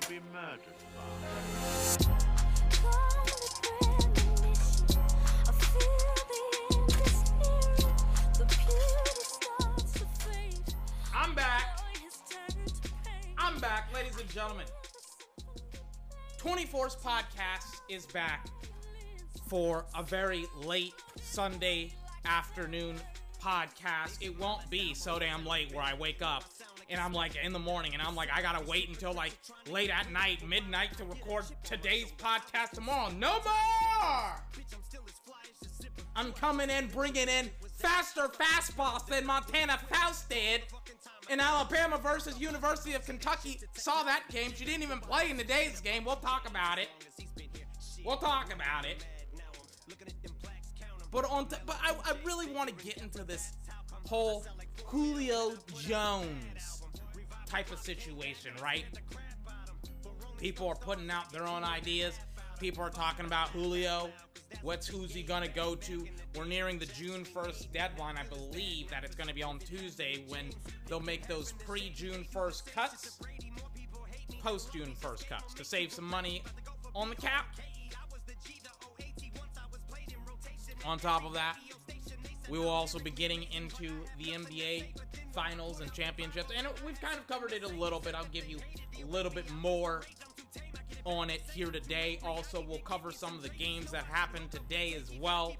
to be murdered by. I'm back. I'm back, ladies and gentlemen. 24's podcast is back for a very late Sunday afternoon podcast. It won't be so damn late where I wake up and I'm like in the morning and I'm like, I gotta wait until like late at night, midnight to record today's podcast tomorrow. No more! I'm coming in, bringing in faster fastballs than Montana Fouts did in Alabama versus University of Kentucky. Saw that game. She didn't even play in today's game. We'll talk about it. We'll talk about it. But on, t- but I, I really want to get into this whole Julio Jones type of situation, right? People are putting out their own ideas. People are talking about Julio. What's who's he gonna go to? We're nearing the June 1st deadline. I believe that it's gonna be on Tuesday when they'll make those pre-June 1st cuts, post-June 1st cuts to save some money on the cap. On top of that, we will also be getting into the NBA finals and championships. And we've kind of covered it a little bit. I'll give you a little bit more on it here today. Also, we'll cover some of the games that happened today as well.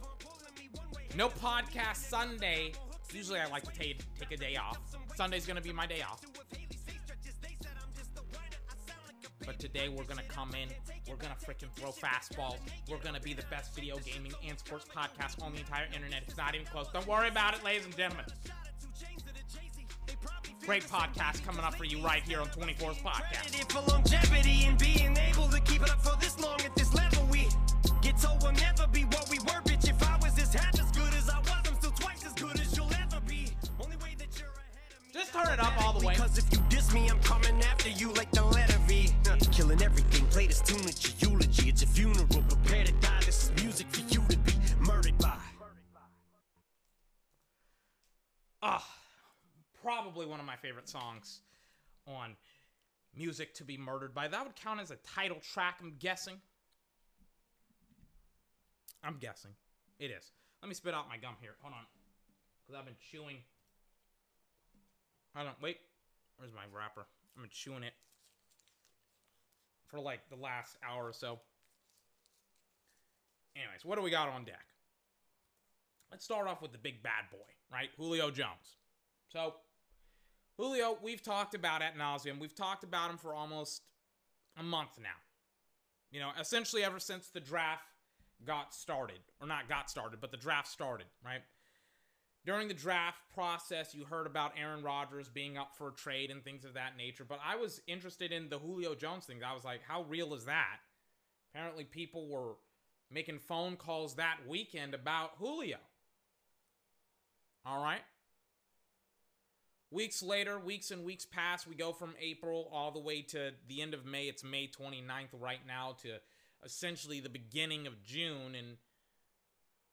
No podcast Sunday. Usually I like to take, take a day off. Sunday's going to be my day off. But today we're gonna come in, we're gonna freaking throw fastballs. We're gonna be the best video gaming and sports podcast on the entire internet. It's not even close. Don't worry about it, ladies and gentlemen. Great podcast coming up for you right here on 24's podcast. for longevity and being able to keep it up for this long at this level. We get told we'll never be what we were, bitch. If I was just half as good as I was, I'm still twice as good as you'll ever be. Only way that you're ahead of me. Just turn it up all the way. Because if you diss me, I'm coming after you like the letter V. Killing everything, play this tune at your eulogy. It's your funeral, prepare to die. This is music for you to be murdered by. Ah, probably one of my favorite songs on Music to be Murdered by. That would count as a title track, I'm guessing. I'm guessing. It is. Let me spit out my gum here. Hold on. Because I've been chewing. I don't. Wait. Where's my wrapper? I've been chewing it for like the last hour or so. Anyways, what do we got on deck? Let's start off with the big bad boy, right? Julio Jones. So, Julio, we've talked about at nauseum. We've talked about him for almost a month now. You know, essentially ever since the draft got started, or not got started, but the draft started, right? During the draft process, you heard about Aaron Rodgers being up for a trade and things of that nature. But I was interested in the Julio Jones thing. I was like, how real is that? Apparently, people were making phone calls that weekend about Julio. All right. Weeks later, weeks and weeks pass. We go from April all the way to the end of May. It's May 29th right now to essentially the beginning of June. And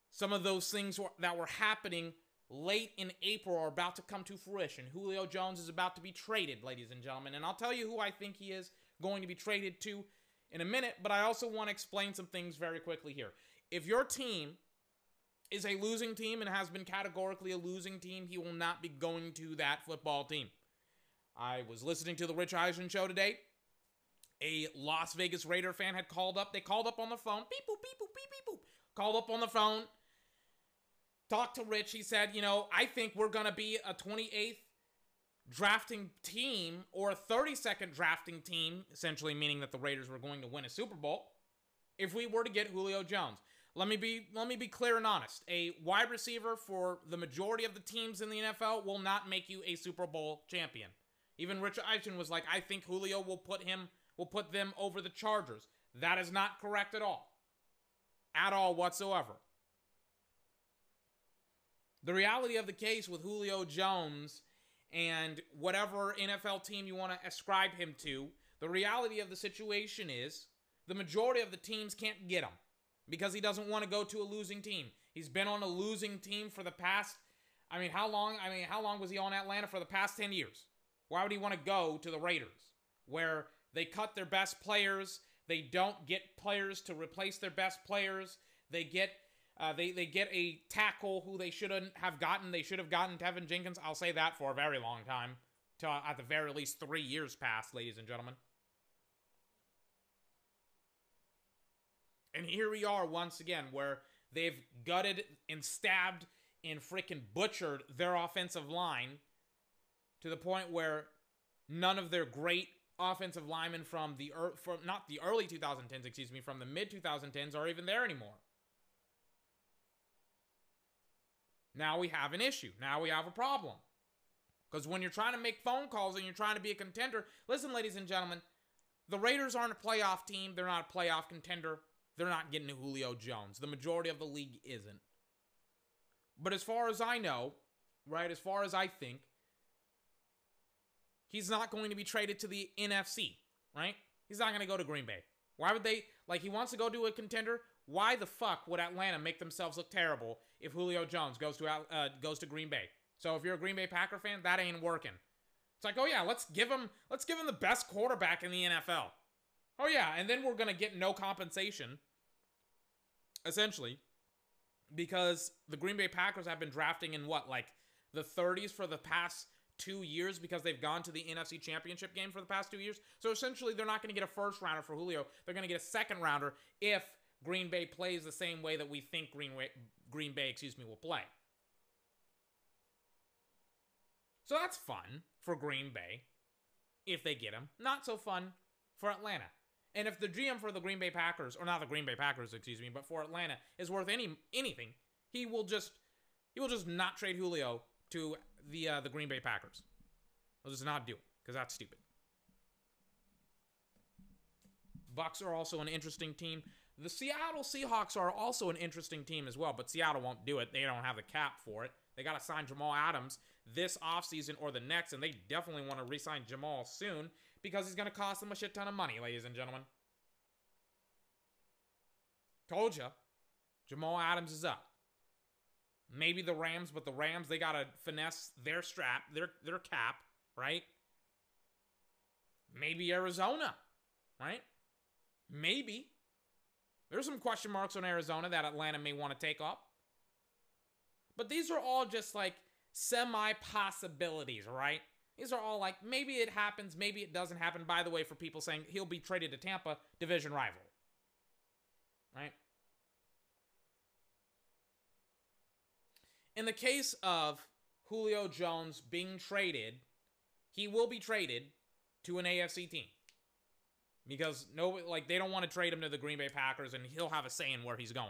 some of those things that were happening late in April are about to come to fruition. Julio Jones is about to be traded, ladies and gentlemen. And I'll tell you who I think he is going to be traded to in a minute. But I also want to explain some things very quickly here. If your team is a losing team and has been categorically a losing team, he will not be going to that football team. I was listening to the Rich Eisen show today. A Las Vegas Raider fan had called up. They called up on the phone. Beep boop, beep boop, beep beep boop. Called up on the phone. Talked to Rich. He said, you know, I think we're gonna be a 28th drafting team or a 32nd drafting team, essentially meaning that the Raiders were going to win a Super Bowl if we were to get Julio Jones. Let me be let me be clear and honest. A wide receiver for the majority of the teams in the NFL will not make you a Super Bowl champion. Even Rich Eisen was like, I think Julio will put him will put them over the Chargers. That is not correct at all. At all whatsoever. The reality of the case with Julio Jones and whatever NFL team you want to ascribe him to, the reality of the situation is the majority of the teams can't get him because he doesn't want to go to a losing team. He's been on a losing team for the past I mean, how long? I mean, how long was he on Atlanta for the past 10 years? Why would he want to go to the Raiders where they cut their best players. They don't get players to replace their best players. They get uh, they they get a tackle who they shouldn't have gotten. They should have gotten Teven Jenkins. I'll say that for a very long time, to at the very least three years past, ladies and gentlemen. And here we are once again, where they've gutted and stabbed and freaking butchered their offensive line to the point where none of their great offensive linemen from the er- from not the early 2010s, excuse me, from the mid 2010s are even there anymore. Now we have an issue. Now we have a problem. Because when you're trying to make phone calls and you're trying to be a contender, listen, ladies and gentlemen, the Raiders aren't a playoff team. They're not a playoff contender. They're not getting Julio Jones. The majority of the league isn't. But as far as I know, right, as far as I think, he's not going to be traded to the NFC, right? He's not going to go to Green Bay. Why would they, like, he wants to go to a contender? Why the fuck would Atlanta make themselves look terrible if Julio Jones goes to uh, goes to Green Bay? So if you're a Green Bay Packer fan, that ain't working. It's like, oh yeah, let's give him let's give him the best quarterback in the NFL. Oh yeah, and then we're gonna get no compensation, essentially, because the Green Bay Packers have been drafting in what like the 30s for the past two years because they've gone to the NFC Championship game for the past two years. So essentially, they're not going to get a first rounder for Julio. They're going to get a second rounder if Green Bay plays the same way that we think Green, Way, Green Bay, excuse me, will play. So that's fun for Green Bay if they get him. Not so fun for Atlanta. And if the GM for the Green Bay Packers, or not the Green Bay Packers, excuse me, but for Atlanta is worth any anything, he will just he will just not trade Julio to the uh, the Green Bay Packers. He'll just not do it because that's stupid. Bucks are also an interesting team. The Seattle Seahawks are also an interesting team as well, but Seattle won't do it. They don't have the cap for it. They got to sign Jamal Adams this offseason or the next, and they definitely want to re sign Jamal soon because he's going to cost them a shit ton of money, ladies and gentlemen. Told you. Jamal Adams is up. Maybe the Rams, but the Rams, they got to finesse their strap, their, their cap, right? Maybe Arizona, right? Maybe. There's some question marks on Arizona that Atlanta may want to take up. But these are all just like semi possibilities, right? These are all like maybe it happens, maybe it doesn't happen. By the way, for people saying he'll be traded to Tampa, division rival. Right? In the case of Julio Jones being traded, he will be traded to an AFC team because no, like they don't want to trade him to the Green Bay Packers, and he'll have a say in where he's going.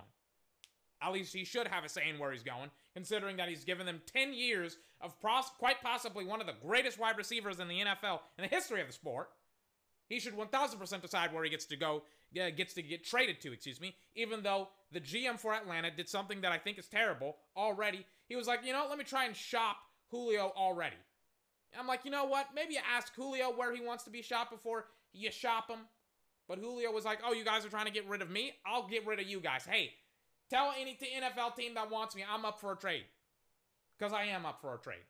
At least he should have a say in where he's going, considering that he's given them 10 years of pros- quite possibly one of the greatest wide receivers in the NFL in the history of the sport. He should 1000% decide where he gets to go, uh, gets to get traded to, excuse me, even though the GM for Atlanta did something that I think is terrible already. He was like, you know, let me try and shop Julio already. I'm like, you know what? Maybe you ask Julio where he wants to be shopped before you shop him. But Julio was like, oh, you guys are trying to get rid of me? I'll get rid of you guys. Hey, tell any NFL team that wants me I'm up for a trade. Because I am up for a trade.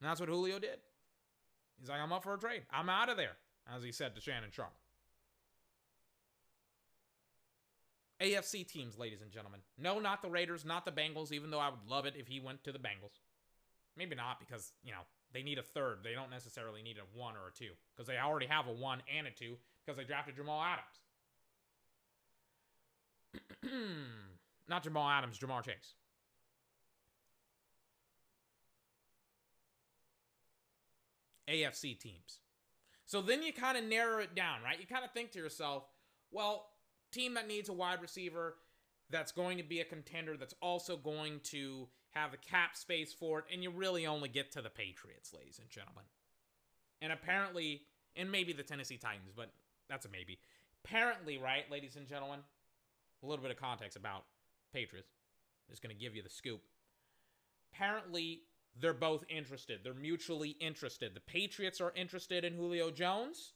And that's what Julio did. He's like, I'm up for a trade. I'm out of there, as he said to Shannon Sharpe. AFC teams, ladies and gentlemen. No, not the Raiders, not the Bengals, even though I would love it if he went to the Bengals. Maybe not because, you know, they need a third. They don't necessarily need a one or a two because they already have a one and a two because they drafted Jamal Adams. Not Jamal Adams, Ja'Marr Chase. AFC teams. So then you kind of narrow it down, right? You kind of think to yourself, well, team that needs a wide receiver that's going to be a contender that's also going to have the cap space for it, and you really only get to the Patriots, ladies and gentlemen. And apparently, and maybe the Tennessee Titans, but that's a maybe. Apparently, right, ladies and gentlemen, a little bit of context about Patriots. Just going to give you the scoop. Apparently, they're both interested. They're mutually interested. The Patriots are interested in Julio Jones,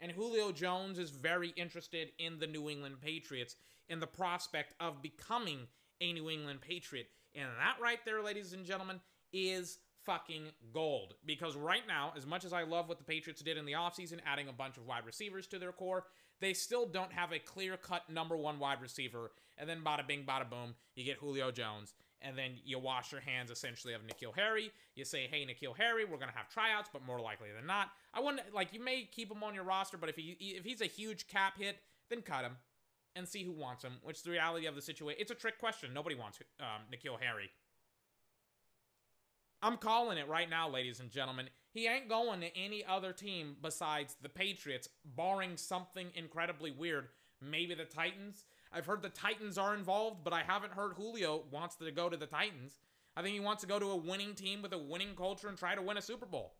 and Julio Jones is very interested in the New England Patriots in the prospect of becoming a New England Patriot. And that right there, ladies and gentlemen, is fucking gold. Because right now, as much as I love what the Patriots did in the offseason, adding a bunch of wide receivers to their core, they still don't have a clear cut number one wide receiver. And then bada bing, bada boom, you get Julio Jones. And then you wash your hands essentially of N'Keal Harry. You say, hey, N'Keal Harry, we're going to have tryouts, but more likely than not. I wouldn't, like, you may keep him on your roster, but if, he, if he's a huge cap hit, then cut him and see who wants him, which is the reality of the situation. It's a trick question. Nobody wants um, N'Keal Harry. I'm calling it right now, ladies and gentlemen. He ain't going to any other team besides the Patriots, barring something incredibly weird. Maybe the Titans. I've heard the Titans are involved, but I haven't heard Julio wants to go to the Titans. I think he wants to go to a winning team with a winning culture and try to win a Super Bowl.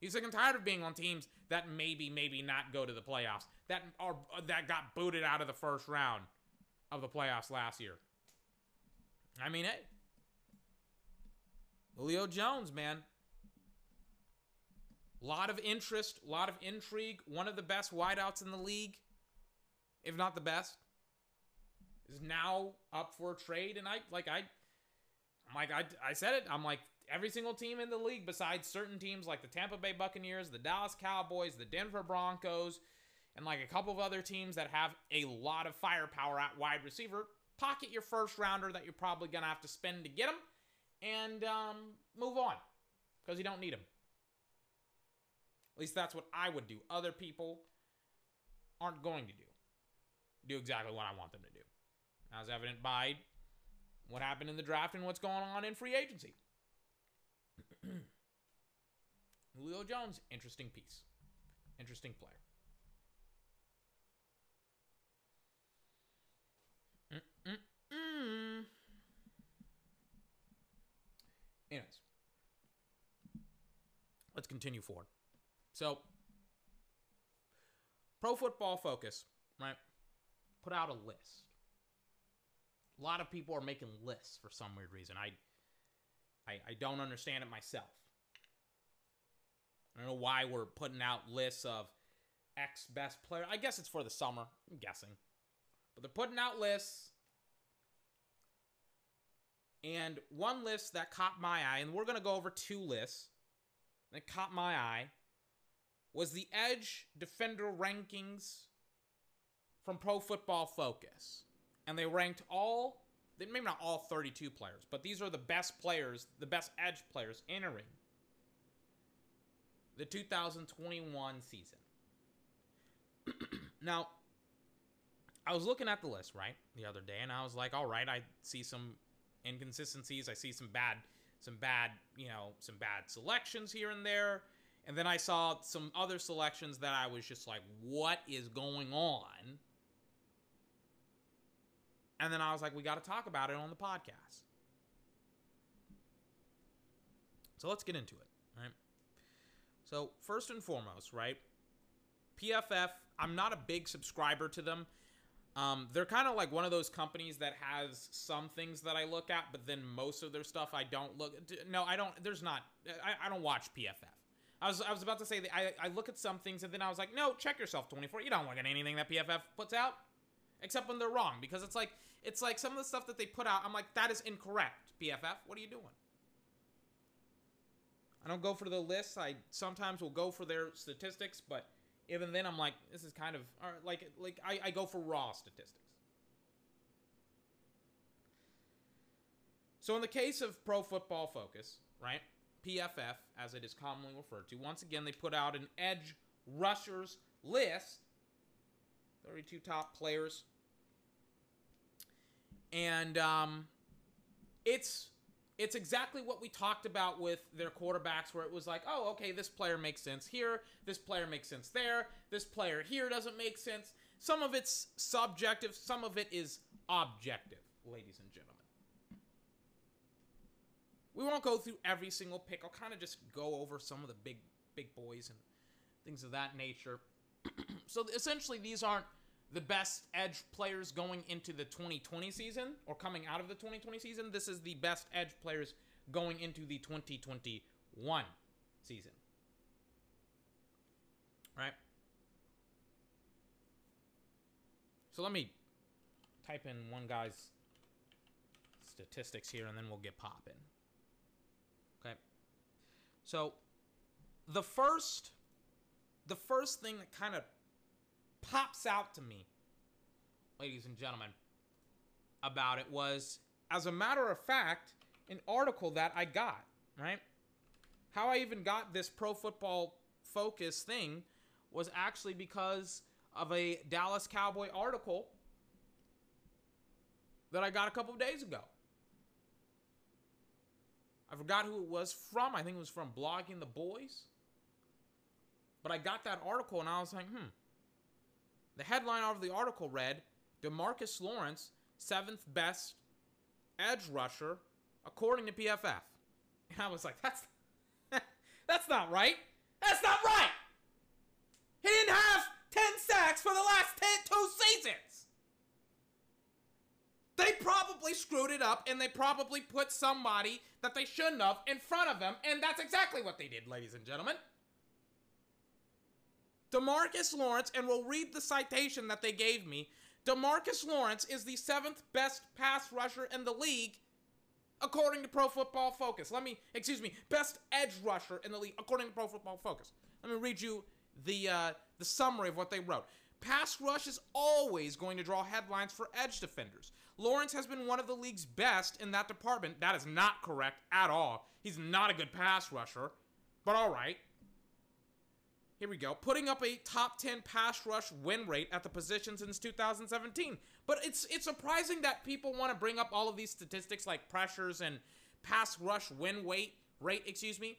He's sick and tired of being on teams that maybe, maybe not go to the playoffs. That are that got booted out of the first round of the playoffs last year. I mean, hey, Julio Jones, man. A lot of interest, a lot of intrigue. One of the best wideouts in the league, if not the best, is now up for a trade. And I like I, I'm like I, I said it. I'm like every single team in the league besides certain teams like the Tampa Bay Buccaneers, the Dallas Cowboys, the Denver Broncos, and like a couple of other teams that have a lot of firepower at wide receiver. Pocket your first rounder that you're probably gonna have to spend to get them and um, move on because you don't need them. At least that's what I would do. Other people aren't going to do. Do exactly what I want them to do. As evident by what happened in the draft and what's going on in free agency. Julio Jones, interesting piece. Interesting player. Mm-mm-mm. Anyways, let's continue forward. So, Pro Football Focus, right, put out a list. A lot of people are making lists for some weird reason. I, I, I don't understand it myself. I don't know why we're putting out lists of X best player. I guess it's for the summer. I'm guessing, but they're putting out lists and one list that caught my eye, and we're going to go over two lists that caught my eye, was the Edge Defender rankings from Pro Football Focus. And they ranked all, maybe not all 32 players, but these are the best players, the best Edge players entering the 2021 season. now, I was looking at the list, right, the other day, and I was like, all right, I see some inconsistencies. I see some bad, some bad, you know, some bad selections here and there. And then I saw some other selections that I was just like, what is going on? And then I was like, we got to talk about it on the podcast. So let's get into it, right? So, first and foremost, right? PFF, I'm not a big subscriber to them. Um, they're kind of like one of those companies that has some things that I look at, but then most of their stuff I don't look. No, I don't. There's not. I, I don't watch PFF. I was I was about to say that I I look at some things and then I was like, no, check yourself 24. You don't look at anything that PFF puts out, except when they're wrong because it's like it's like some of the stuff that they put out. I'm like, that is incorrect. PFF, what are you doing? I don't go for the lists. I sometimes will go for their statistics, but even then I'm like, this is kind of like like I, I go for raw statistics. So in the case of Pro Football Focus, right? PFF, as it is commonly referred to, once again they put out an edge rushers list. 32 top players. And um it's it's exactly what we talked about with their quarterbacks, where it was like, oh, okay, this player makes sense here, this player makes sense there, this player here doesn't make sense. Some of it's subjective, some of it is objective, ladies and gentlemen. We won't go through every single pick. I'll kind of just go over some of the big, big boys and things of that nature. so essentially, these aren't the best edge players going into the 2020 season or coming out of the 2020 season. This is the best edge players going into the 2021 season. Right? So let me type in one guy's statistics here and then we'll get popping. Okay. So, the first, the first thing that kind of pops out to me, ladies and gentlemen, about it was, as a matter of fact, an article that I got, right? How I even got this pro football focus thing was actually because of a Dallas Cowboy article that I got a couple of days ago. I forgot who it was from. I think it was from Blogging the Boys. But I got that article and I was like, hmm. The headline of the article read Demarcus Lawrence, seventh best edge rusher, according to PFF. And I was like, that's that's not right. That's not right. He didn't have 10 sacks for the last 10, two seasons. They probably screwed it up and they probably put somebody that they shouldn't have in front of him, and that's exactly what they did, ladies and gentlemen. Demarcus Lawrence, and we'll read the citation that they gave me. Demarcus Lawrence is the seventh best pass rusher in the league, according to Pro Football Focus. Let me, excuse me, best edge rusher in the league, according to Pro Football Focus. Let me read you the uh, the summary of what they wrote. Pass rush is always going to draw headlines for edge defenders. Lawrence has been one of the league's best in that department. That is not correct at all. He's not a good pass rusher, but all right. Here we go. Putting up a top 10 pass rush win rate at the position since 2017. But it's it's surprising that people want to bring up all of these statistics like pressures and pass rush win weight rate, excuse me.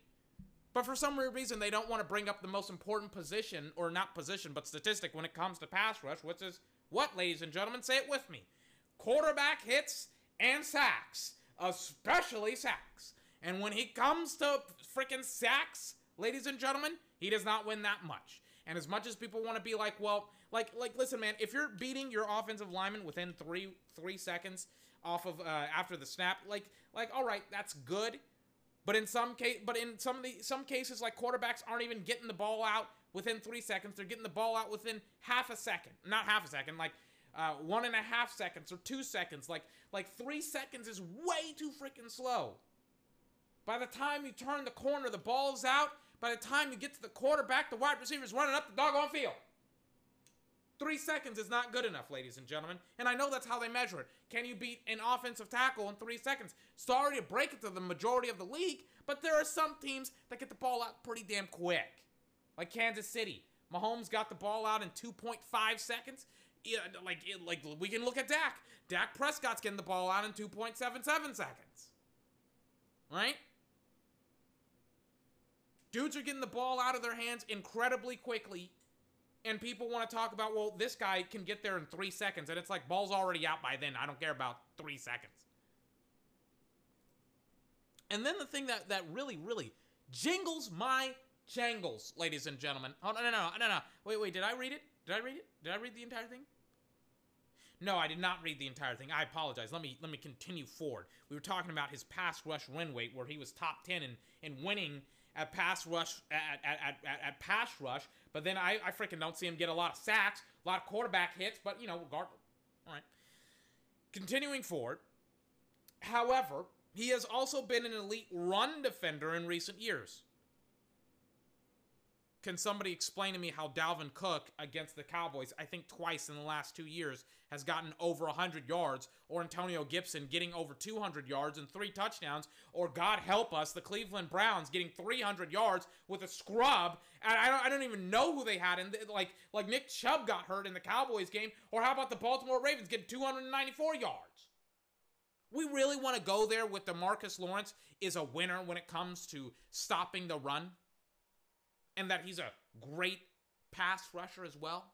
But for some weird reason they don't want to bring up the most important position or not position, but statistic when it comes to pass rush, which is what, ladies and gentlemen, say it with me. Quarterback hits and sacks, especially sacks. And when he comes to freaking sacks, ladies and gentlemen, he does not win that much. And as much as people want to be like, well, like, like, listen, man, if you're beating your offensive lineman within three three seconds off of uh, after the snap, like, like, all right, that's good. But in some case, but in some of the some cases, like quarterbacks aren't even getting the ball out within three seconds. They're getting the ball out within half a second, not half a second, like uh, one and a half seconds or two seconds. Like like three seconds is way too freaking slow. By the time you turn the corner, the ball's out. By the time you get to the quarterback, the wide receiver's running up the doggone field. Three seconds is not good enough, ladies and gentlemen. And I know that's how they measure it. Can you beat an offensive tackle in three seconds? Sorry to break it to the majority of the league, but there are some teams that get the ball out pretty damn quick. Like Kansas City. Mahomes got the ball out in 2.5 seconds. Yeah, like, like we can look at Dak. Dak Prescott's getting the ball out in 2.77 seconds. Right? Dudes are getting the ball out of their hands incredibly quickly and people want to talk about, well, this guy can get there in three seconds, and it's like ball's already out by then. I don't care about three seconds. And then the thing that that really, really jingles my jangles, ladies and gentlemen. Oh no, no, no, no, no. Wait, wait. Did I read it? Did I read it? Did I read the entire thing? No, I did not read the entire thing. I apologize. Let me let me continue forward. We were talking about his pass rush win weight, where he was top ten in in winning at pass rush at, at, at, at, pass rush, but then I, I freaking don't see him get a lot of sacks, a lot of quarterback hits, but you know, regardless. All right. Continuing forward. However, he has also been an elite run defender in recent years. Can somebody explain to me how Dalvin Cook against the Cowboys, I think twice in the last two years, has gotten over 100 yards, or Antonio Gibson getting over 200 yards and three touchdowns, or God help us, the Cleveland Browns getting 300 yards with a scrub, and I don't, I don't even know who they had, and like like Nick Chubb got hurt in the Cowboys game, or how about the Baltimore Ravens getting 294 yards? We really want to go there with the Marcus Lawrence is a winner when it comes to stopping the run and that he's a great pass rusher as well?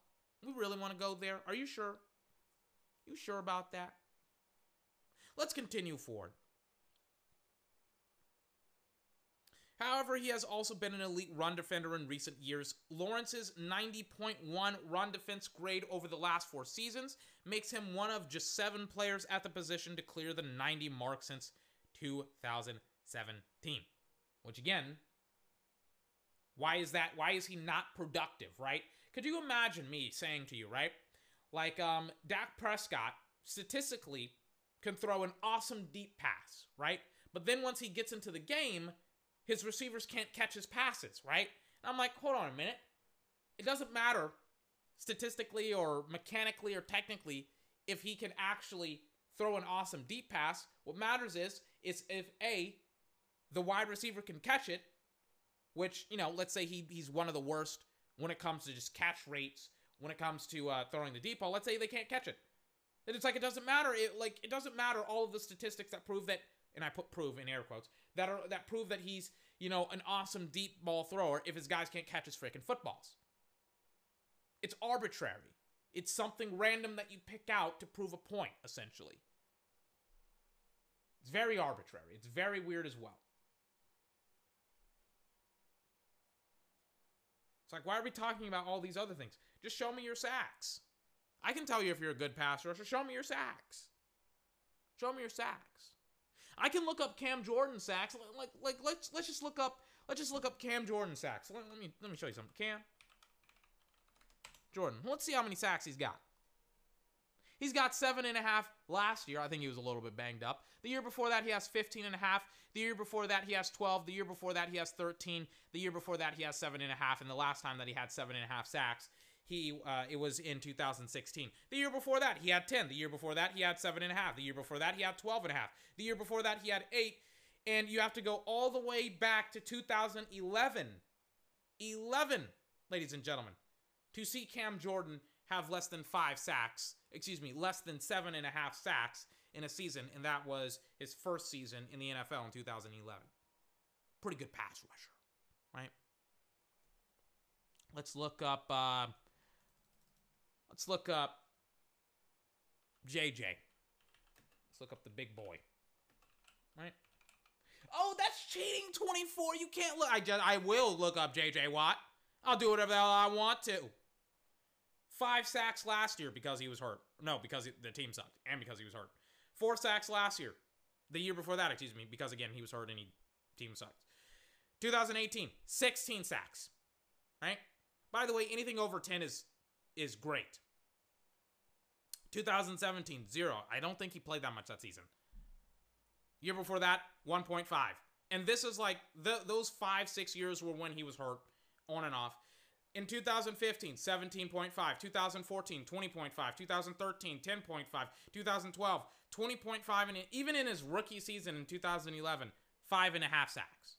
We really want to go there? Are you sure? You sure about that? Let's continue forward. However, he has also been an elite run defender in recent years. Lawrence's 90.1 run defense grade over the last four seasons makes him one of just seven players at the position to clear the 90 mark since 2017. Which, again, why is that? Why is he not productive, right? Could you imagine me saying to you, right? Like, um, Dak Prescott statistically can throw an awesome deep pass, right? But then once he gets into the game, his receivers can't catch his passes, right? And I'm like, hold on a minute. It doesn't matter statistically or mechanically or technically if he can actually throw an awesome deep pass. What matters is is if A, the wide receiver can catch it, which, you know, let's say he he's one of the worst when it comes to just catch rates, when it comes to uh, throwing the deep ball. Let's say they can't catch it. Then it's like it doesn't matter. It like it doesn't matter all of the statistics that prove that, and I put prove in air quotes that are that prove that he's you know an awesome deep ball thrower if his guys can't catch his freaking footballs. It's arbitrary. It's something random that you pick out to prove a point, essentially. It's very arbitrary. It's very weird as well. It's like, why are we talking about all these other things? Just show me your sacks. I can tell you if you're a good pass rusher. Show me your sacks. Show me your sacks. I can look up Cam Jordan sacks. Like, like, let's let's just look up let's just look up Cam Jordan sacks. Let, let me let me show you something. Cam Jordan. Let's see how many sacks he's got. He's got seven and a half last year. I think he was a little bit banged up. The year before that, he has 15 and a half. The year before that, he has 12. The year before that, he has 13. The year before that, he has seven and a half. And the last time that he had seven and a half sacks, he uh, it was in 2016. The year before that, he had 10. The year before that, he had seven and a half. The year before that, he had 12 and a half. The year before that, he had eight. And you have to go all the way back to 2011. 11, ladies and gentlemen, to see Cam Jordan have less than five sacks, excuse me, less than seven and a half sacks in a season, and that was his first season in the NFL in 2011. Pretty good pass rusher, right? Let's look up. Uh, let's look up JJ. Let's look up the big boy, right? Oh, that's cheating. 24. You can't look. I just. I will look up JJ Watt. I'll do whatever the hell I want to. Five sacks last year because he was hurt. No, because the team sucked and because he was hurt. Four sacks last year. The year before that, excuse me, because again, he was hurt and he team sucked. 2018, 16 sacks. Right? By the way, anything over 10 is is great. 2017, zero. I don't think he played that much that season. Year before that, 1.5. And this is like the, those five, six years were when he was hurt on and off. In 2015, 17.5. 2014, 20.5. 2013, 10.5. 2012, 20.5. And even in his rookie season in 2011, five and a half sacks.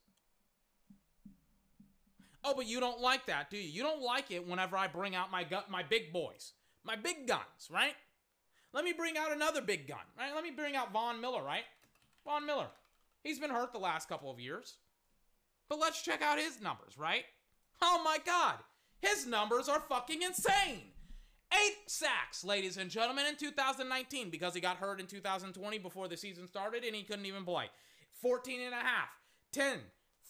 Oh, but you don't like that, do you? You don't like it whenever I bring out my gut, my big boys, my big guns, right? Let me bring out another big gun, right? Let me bring out Von Miller, right? Von Miller. He's been hurt the last couple of years. But let's check out his numbers, right? Oh my god. His numbers are fucking insane. Eight sacks, ladies and gentlemen, in 2019 because he got hurt in 2020 before the season started and he couldn't even play. 14 and a half, 10,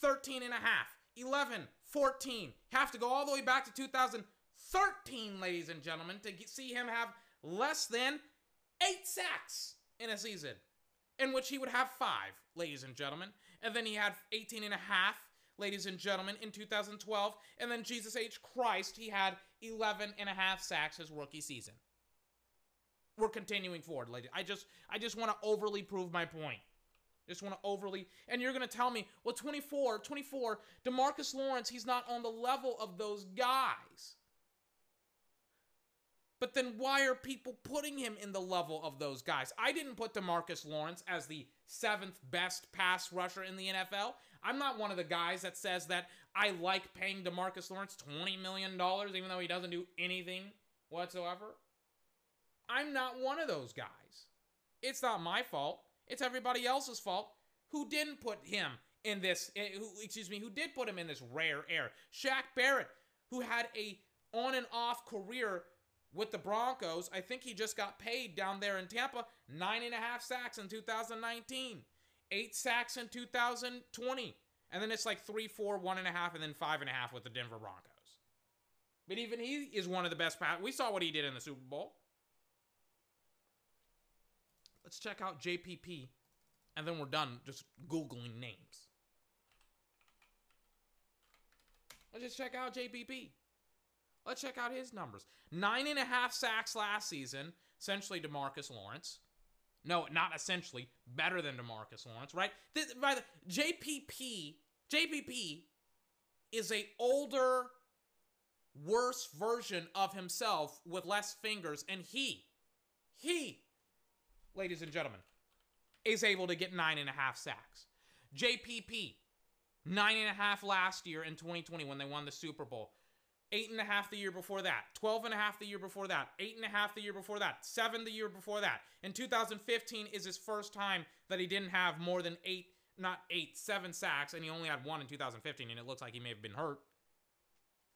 13 and a half, 11, 14. Have to go all the way back to 2013, ladies and gentlemen, to get, see him have less than eight sacks in a season, in which he would have five, ladies and gentlemen. And then he had 18 and a half, ladies and gentlemen, in 2012. And then Jesus H. Christ, he had 11 and a half sacks his rookie season. We're continuing forward, ladies. I just, I just want to overly prove my point. Just want to overly, and you're going to tell me, well, 24, 24, Demarcus Lawrence, he's not on the level of those guys. But then why are people putting him in the level of those guys? I didn't put Demarcus Lawrence as the seventh best pass rusher in the NFL. I'm not one of the guys that says that I like paying Demarcus Lawrence $20 million, even though he doesn't do anything whatsoever. I'm not one of those guys. It's not my fault. It's everybody else's fault who didn't put him in this, eh, who, excuse me, who did put him in this rare air. Shaq Barrett, who had a on and off career with the Broncos. I think he just got paid down there in Tampa. Nine and a half sacks in 2019, eight sacks in 2020. And then it's like three, four, one and a half, and then five and a half with the Denver Broncos. But even he is one of the best. pass. We saw what he did in the Super Bowl. Let's check out JPP, and then we're done just Googling names. Let's just check out JPP. Let's check out his numbers. Nine and a half sacks last season, essentially Demarcus Lawrence. No, not essentially, better than Demarcus Lawrence, right? By the JPP, JPP is a older, worse version of himself with less fingers, and he, he, ladies and gentlemen, is able to get nine and a half sacks. JPP, nine and a half last year in 2020 when they won the Super Bowl. Eight and a half the year before that, 12 and a half the year before that, eight and a half the year before that, seven the year before that. In 2015 is his first time that he didn't have more than eight, not eight, seven sacks, and he only had one in 2015, and it looks like he may have been hurt.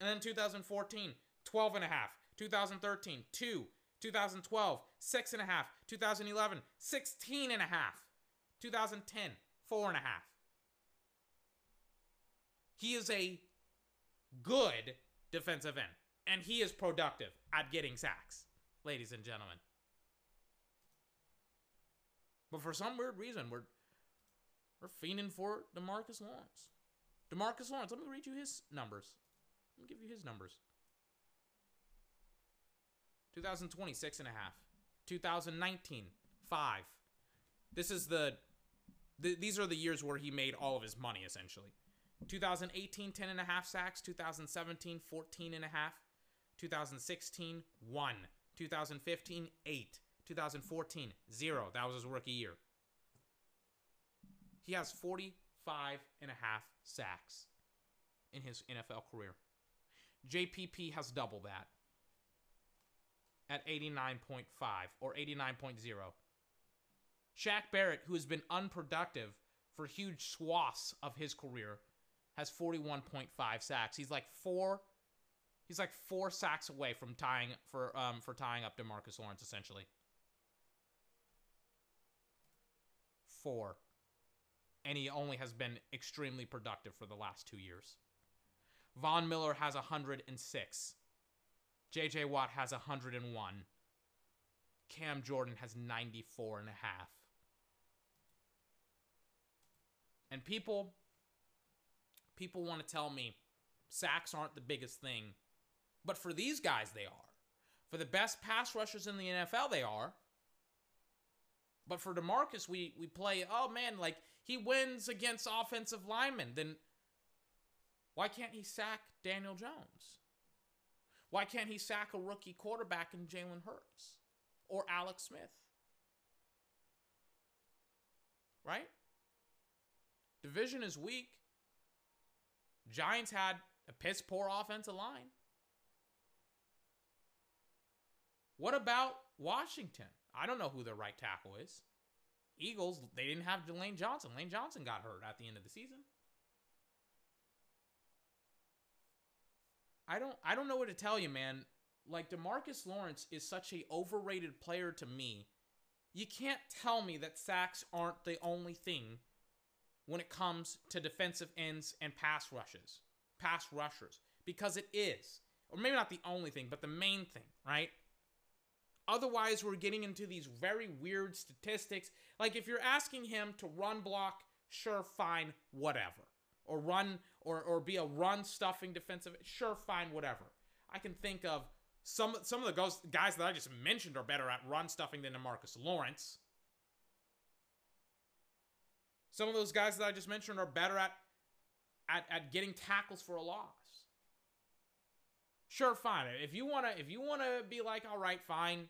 And then 2014, 12 and a half. 2013, 2. 2012, 6 and a half. 2011, 16 and a half. 2010, 4 and a half. He is a good defensive end, and he is productive at getting sacks, ladies and gentlemen. But for some weird reason, we're we're fiending for Demarcus Lawrence. Demarcus Lawrence, let me read you his numbers. Let me give you his numbers. 2020, six and a half. 2019, five. This is the, the these are the years where he made all of his money essentially. 2018, 10 and a half sacks. 2017, 14 and a half. 2016, one. 2015, eight. 2014, zero. That was his rookie year. He has 45 and a half sacks in his NFL career. JPP has double that at 89.5 or 89.0. Shaq Barrett, who has been unproductive for huge swaths of his career, has 41.5 sacks. He's like four he's like four sacks away from tying for um for tying up DeMarcus Lawrence essentially. Four. And he only has been extremely productive for the last 2 years. Von Miller has 106. JJ Watt has 101. Cam Jordan has 94 and a half. And people people want to tell me sacks aren't the biggest thing, but for these guys they are. For the best pass rushers in the NFL they are. But for DeMarcus we we play oh man like he wins against offensive linemen then why can't he sack Daniel Jones? Why can't he sack a rookie quarterback in Jalen Hurts or Alex Smith? Right? Division is weak. Giants had a piss poor offensive line. What about Washington? I don't know who their right tackle is. Eagles, they didn't have Lane Johnson. Lane Johnson got hurt at the end of the season. I don't I don't know what to tell you, man. Like DeMarcus Lawrence is such a overrated player to me. You can't tell me that sacks aren't the only thing when it comes to defensive ends and pass rushes, pass rushers, because it is. Or maybe not the only thing, but the main thing, right? Otherwise, we're getting into these very weird statistics. Like if you're asking him to run block, sure, fine, whatever or run or or be a run stuffing defensive. Sure, fine, whatever. I can think of some some of the guys, that I just mentioned are better at run stuffing than Marcus Lawrence. Some of those guys that I just mentioned are better at at, at getting tackles for a loss. Sure, fine. If you wanna if you wanna be like, all right, fine.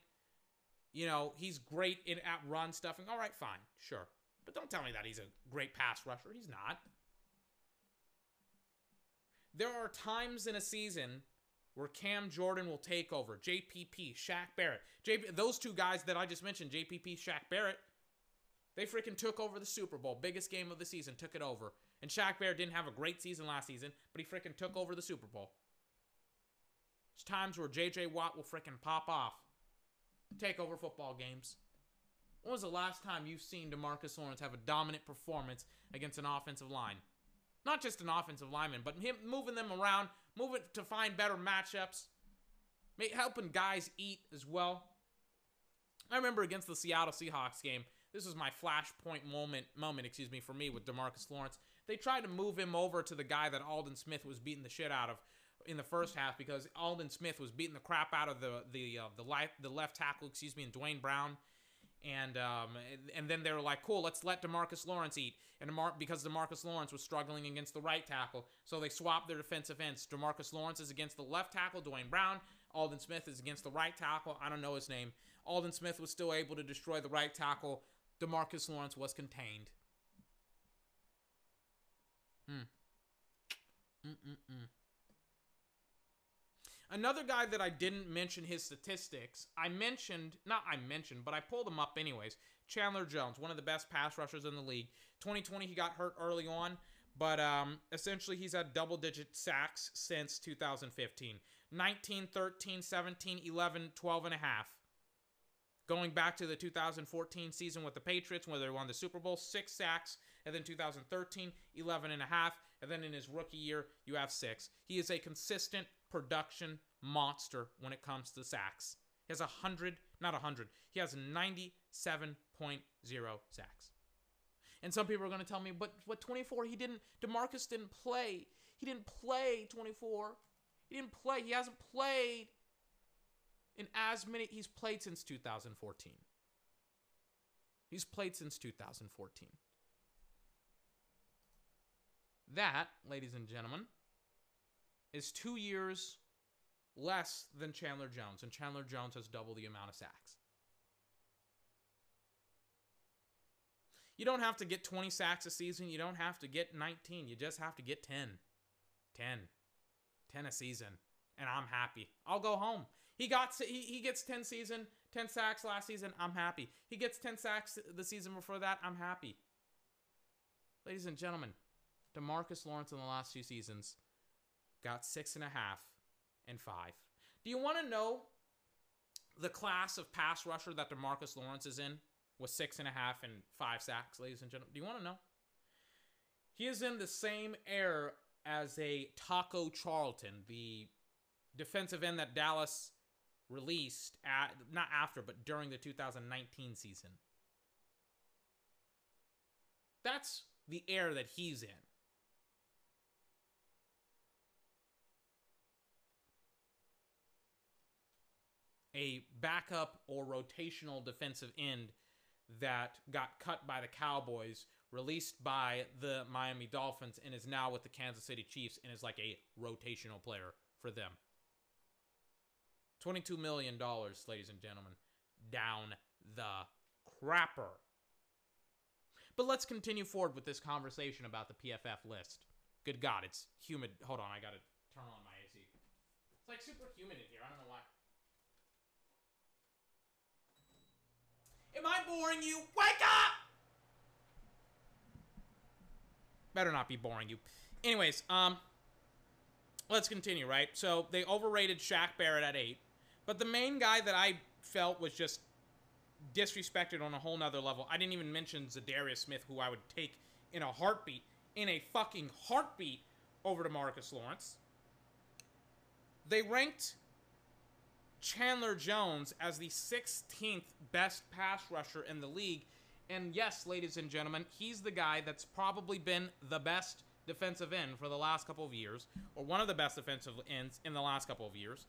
You know, he's great in at run stuffing. All right, fine, sure. But don't tell me that he's a great pass rusher. He's not. There are times in a season where Cam Jordan will take over. JPP, Shaq Barrett. JP, those two guys that I just mentioned, JPP, Shaq Barrett, they freaking took over the Super Bowl. Biggest game of the season, took it over. And Shaq Barrett didn't have a great season last season, but he freaking took over the Super Bowl. There's times where JJ Watt will freaking pop off, take over football games. When was the last time you've seen DeMarcus Lawrence have a dominant performance against an offensive line? Not just an offensive lineman, but him moving them around, moving to find better matchups, helping guys eat as well. I remember against the Seattle Seahawks game, this was my flashpoint moment, moment, excuse me, for me with Demarcus Lawrence. They tried to move him over to the guy that Aldon Smith was beating the shit out of in the first half because Aldon Smith was beating the crap out of the the uh, the, life, the left tackle, excuse me, and Duane Brown. And um, and then they were like, cool, let's let Demarcus Lawrence eat. And DeMar- because Demarcus Lawrence was struggling against the right tackle, so they swapped their defensive ends. Demarcus Lawrence is against the left tackle, Duane Brown. Aldon Smith is against the right tackle. I don't know his name. Aldon Smith was still able to destroy the right tackle. Demarcus Lawrence was contained. Hmm. Mm-mm-mm. Another guy that I didn't mention his statistics, I mentioned, not I mentioned, but I pulled him up anyways. Chandler Jones, one of the best pass rushers in the league. 2020, he got hurt early on, but um, essentially he's had double digit sacks since 2015 19, 13, 17, 11, 12 and a half. Going back to the 2014 season with the Patriots, where they won the Super Bowl, six sacks, and then 2013, 11 and a half, and then in his rookie year, you have six. He is a consistent production monster when it comes to sacks. He has 100, not 100, he has 97.0 sacks. And some people are going to tell me, but what 24? He didn't. Demarcus didn't play. He didn't play 24. He didn't play. He hasn't played in as many. He's played since 2014. He's played since 2014. That, ladies and gentlemen, is two years less than Chandler Jones, and Chandler Jones has double the amount of sacks. You don't have to get 20 sacks a season. You don't have to get 19. You just have to get 10. 10. 10 a season. And I'm happy. I'll go home. He got he, he gets 10 season, 10 sacks last season. I'm happy. He gets 10 sacks the season before that. I'm happy. Ladies and gentlemen, Demarcus Lawrence in the last two seasons got six and a half and five. Do you want to know the class of pass rusher that Demarcus Lawrence is in? with six and a half and five sacks, ladies and gentlemen. Do you want to know? He is in the same air as a Taco Charlton, the defensive end that Dallas released at not after, but during the 2019 season. That's the air that he's in. A backup or rotational defensive end that got cut by the Cowboys, released by the Miami Dolphins, and is now with the Kansas City Chiefs and is like a rotational player for them. $22 million, ladies and gentlemen, down the crapper. But let's continue forward with this conversation about the PFF list. Good God, it's humid. Hold on, I gotta turn on my AC. It's like super humid in here. I don't know why. Am I boring you? Wake up! Better not be boring you. Anyways, um, let's continue, right? So they overrated Shaq Barrett at eight, but the main guy that I felt was just disrespected on a whole nother level. I didn't even mention Za'Darius Smith, who I would take in a heartbeat, in a fucking heartbeat, over DeMarcus Lawrence. They ranked Chandler Jones as the 16th best pass rusher in the league. And yes, ladies and gentlemen, he's the guy that's probably been the best defensive end for the last couple of years, or one of the best defensive ends in the last couple of years.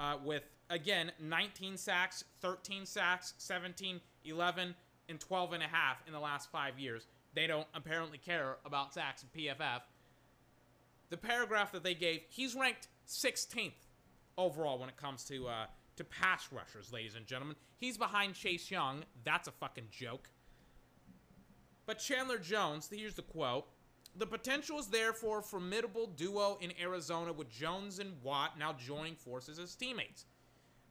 Uh, with, again, 19 sacks, 13 sacks, 17, 11, and 12 and a half in the last five years. They don't apparently care about sacks and PFF. The paragraph that they gave, he's ranked 16th overall when it comes to uh, to pass rushers, ladies and gentlemen. He's behind Chase Young. That's a fucking joke. But Chandler Jones, here's the quote. The potential is there for a formidable duo in Arizona with Jones and Watt now joining forces as teammates.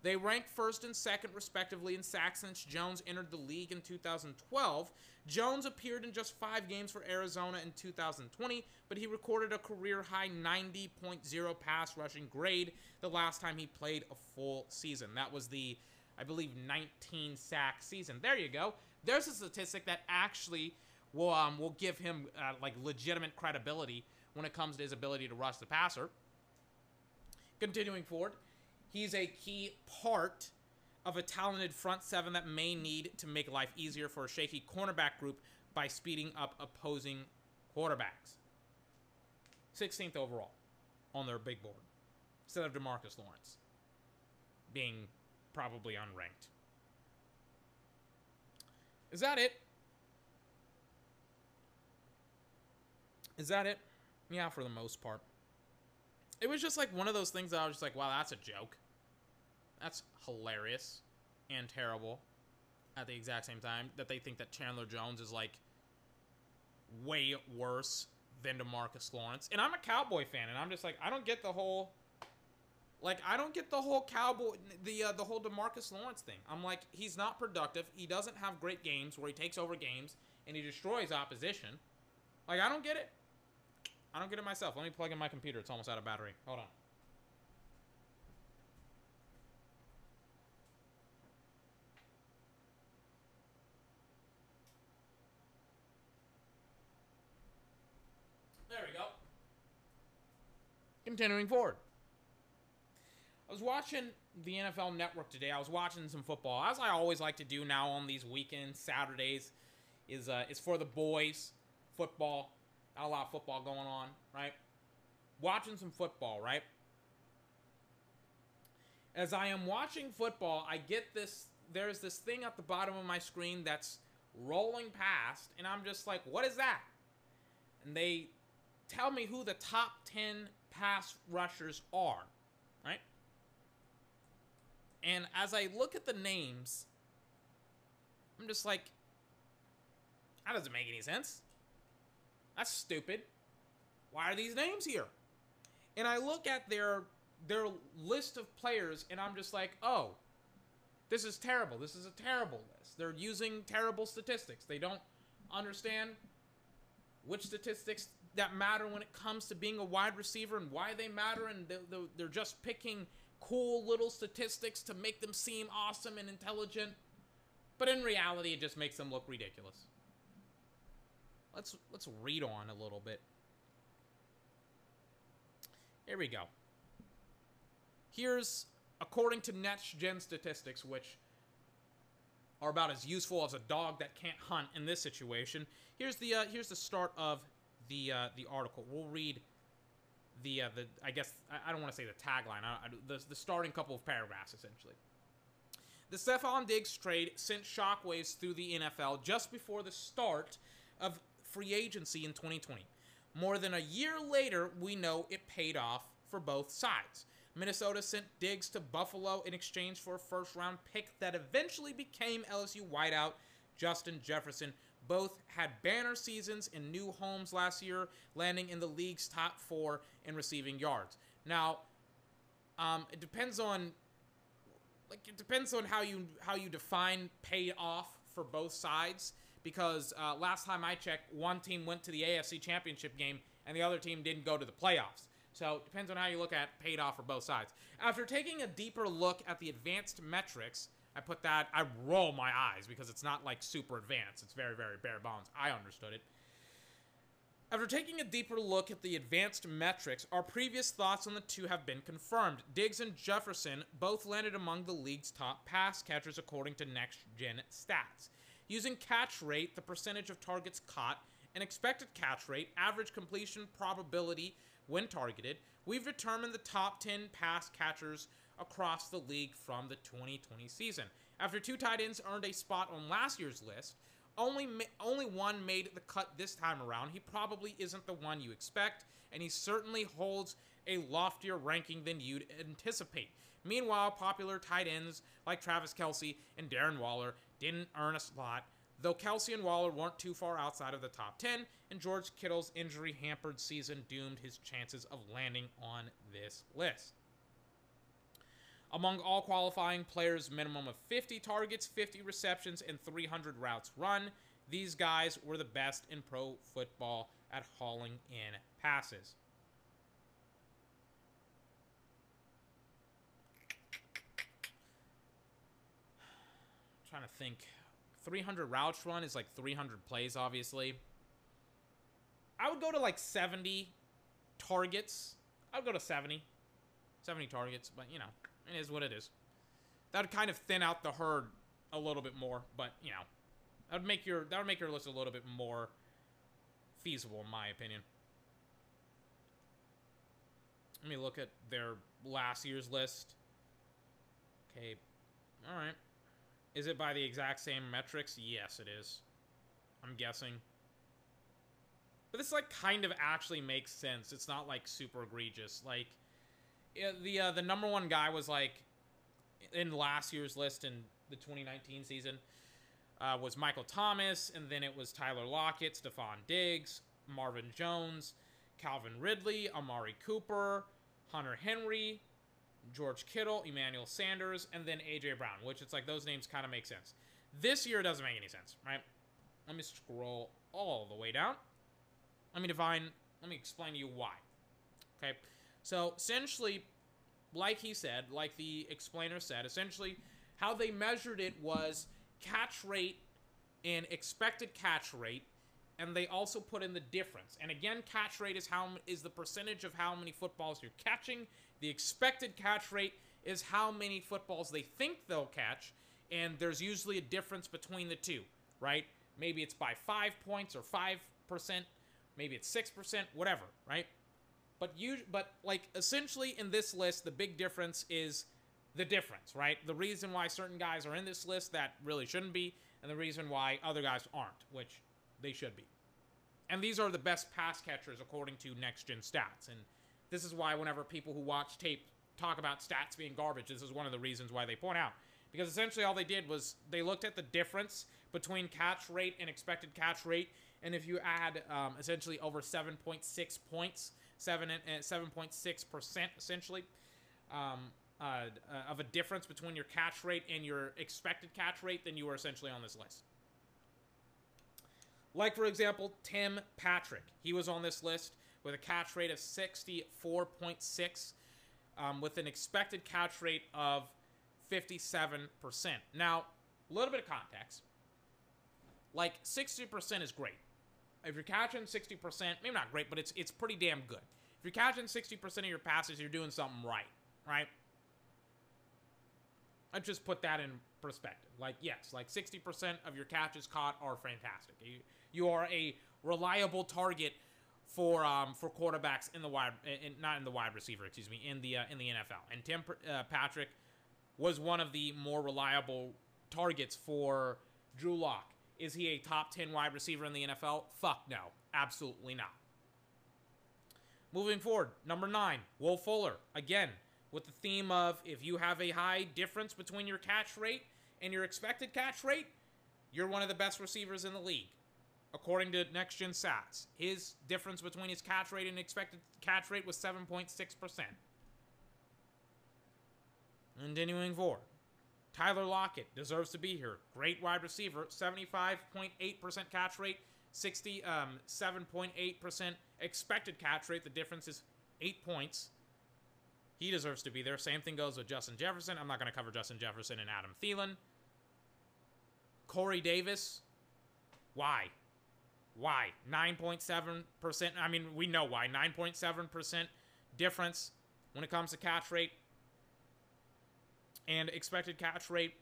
They ranked first and second, respectively, in sacks since Jones entered the league in 2012. Jones appeared in just five games for Arizona in 2020, but he recorded a career high 90.0 pass rushing grade the last time he played a full season. That was the, I believe, 19 sack season. There you go. There's a statistic that actually will um, will give him uh, like legitimate credibility when it comes to his ability to rush the passer. Continuing forward. He's a key part of a talented front seven that may need to make life easier for a shaky cornerback group by speeding up opposing quarterbacks. 16th overall on their big board instead of Demarcus Lawrence being probably unranked. Is that it? Is that it? Yeah, for the most part. It was just like one of those things that I was just like, wow, that's a joke. That's hilarious and terrible at the exact same time that they think that Chandler Jones is like way worse than Demarcus Lawrence. And I'm a Cowboy fan, and I'm just like, I don't get the whole like I don't get the whole Cowboy the uh, the whole Demarcus Lawrence thing. I'm like, he's not productive. He doesn't have great games where he takes over games and he destroys opposition. Like I don't get it. I don't get it myself. Let me plug in my computer. It's almost out of battery. Hold on. There we go. Continuing forward. I was watching the NFL Network today. I was watching some football, as I always like to do now on these weekends. Saturdays is uh, is for the boys. Football, a lot of football going on, right? Watching some football, right? As I am watching football, I get this. There's this thing at the bottom of my screen that's rolling past, and I'm just like, "What is that?" And they tell me who the top ten pass rushers are, right? And as I look at the names, I'm just like, that doesn't make any sense. That's stupid. Why are these names here? And I look at their their list of players and I'm just like, "Oh, this is terrible. This is a terrible list. They're using terrible statistics. They don't understand which statistics that matter when it comes to being a wide receiver and why they matter and they're just picking cool little statistics to make them seem awesome and intelligent. But in reality, it just makes them look ridiculous. Let's let's read on a little bit. Here we go. Here's according to Next Gen statistics, which are about as useful as a dog that can't hunt in this situation. Here's the uh, here's the start of the uh, the article. We'll read the uh, the I guess I, don't want to say the tagline. I, I, the the starting couple of paragraphs essentially. The Stefon Diggs trade sent shockwaves through the NFL just before the start of free agency in 2020. More than a year later, we know it paid off for both sides. Minnesota sent Diggs to Buffalo in exchange for a first round pick that eventually became LSU wideout Justin Jefferson. Both had banner seasons in new homes last year, landing in the league's top four in receiving yards. Now, um, it depends on like it depends on how you how you define paid off for both sides. Because uh, last time I checked, one team went to the AFC Championship game and the other team didn't go to the playoffs. So it depends on how you look at paid off for both sides. After taking a deeper look at the advanced metrics, I put that, I roll my eyes because it's not like super advanced. It's very, very bare bones. I understood it. After taking a deeper look at the advanced metrics, our previous thoughts on the two have been confirmed. Diggs and Jefferson both landed among the league's top pass catchers according to next gen stats. Using catch rate, the percentage of targets caught, and expected catch rate, average completion probability when targeted, we've determined the top 10 pass catchers across the league from the 2020 season. After two tight ends earned a spot on last year's list, only only one made the cut this time around. He probably isn't the one you expect, and he certainly holds a loftier ranking than you'd anticipate. Meanwhile, popular tight ends like Travis Kelce and Darren Waller didn't earn a slot, though Kelce and Waller weren't too far outside of the top 10, and George Kittle's injury hampered season doomed his chances of landing on this list. Among all qualifying players, minimum of 50 targets, 50 receptions, and 300 routes run, these guys were the best in pro football at hauling in passes. Trying to think. 300 routes run is like 300 plays, obviously. I would go to like 70 targets. I would go to 70. 70 targets, but you know, it is what it is. That would kind of thin out the herd a little bit more, but you know, that would make your that would make your list a little bit more feasible, in my opinion. Let me look at their last year's list. Okay, all right. Is it by the exact same metrics? Yes, it is. I'm guessing. But this like kind of actually makes sense. It's not like super egregious. Like the uh, the number one guy was like in last year's list in the 2019 season uh, was Michael Thomas, and then it was Tyler Lockett, Stefon Diggs, Marvin Jones, Calvin Ridley, Amari Cooper, Hunter Henry, George Kittle, Emmanuel Sanders, and then AJ Brown, which it's like those names kind of make sense. This year doesn't make any sense, right? Let me scroll all the way down. Let me define, let me explain to you why. Okay, so essentially, like he said, like the explainer said, essentially how they measured it was catch rate and expected catch rate and they also put in the difference. And again, catch rate is how is the percentage of how many footballs you're catching. The expected catch rate is how many footballs they think they'll catch, and there's usually a difference between the two, right? Maybe it's by 5 points or 5%, maybe it's 6%, whatever, right? But you but like essentially in this list the big difference is the difference, right? The reason why certain guys are in this list that really shouldn't be and the reason why other guys aren't, which they should be. And these are the best pass catchers according to next gen stats. And this is why whenever people who watch tape talk about stats being garbage, this is one of the reasons why they point out. Because essentially all they did was they looked at the difference between catch rate and expected catch rate. And if you add um, essentially over 7.6 points, 7 and 7.6% essentially, um, uh, uh, of a difference between your catch rate and your expected catch rate, then you are essentially on this list. Like, for example, Tim Patrick. He was on this list with a catch rate of 64.6 um, with an expected catch rate of 57%. Now, a little bit of context. Like, 60% is great. If you're catching 60%, maybe not great, but it's it's pretty damn good. If you're catching 60% of your passes, you're doing something right, right? I just put that in perspective. Like, yes, like 60% of your catches caught are fantastic. You, you are a reliable target for um, for quarterbacks in the wide, in, not in the wide receiver, excuse me, in the uh, in the NFL. And Tim uh, Patrick was one of the more reliable targets for Drew Lock. Is he a top 10 wide receiver in the NFL? Fuck no. Absolutely not. Moving forward, number nine, Will Fuller. Again, with the theme of if you have a high difference between your catch rate and your expected catch rate, you're one of the best receivers in the league. According to Next Gen Stats, his difference between his catch rate and expected catch rate was 7.6%. Continuing forward, Tyler Lockett deserves to be here. Great wide receiver, 75.8% catch rate, 67.8% um, expected catch rate. The difference is eight points. He deserves to be there. Same thing goes with Justin Jefferson. I'm not going to cover Justin Jefferson and Adam Thielen. Corey Davis. Why? Why? 9.7%. I mean, we know why. 9.7% difference when it comes to catch rate and expected catch rate.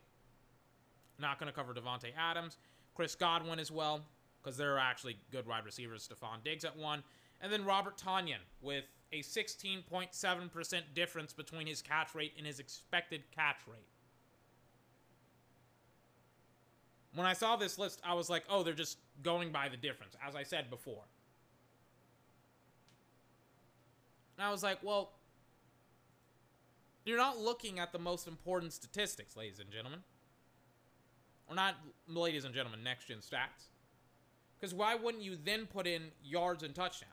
Not going to cover Davante Adams. Chris Godwin as well, because they're actually good wide receivers. Stefon Diggs at one. And then Robert Tonyan with a 16.7% difference between his catch rate and his expected catch rate. When I saw this list, I was like, oh, they're just going by the difference, as I said before. And I was like, well, you're not looking at the most important statistics, ladies and gentlemen. Or not, ladies and gentlemen, next gen stats. Because why wouldn't you then put in yards and touchdowns?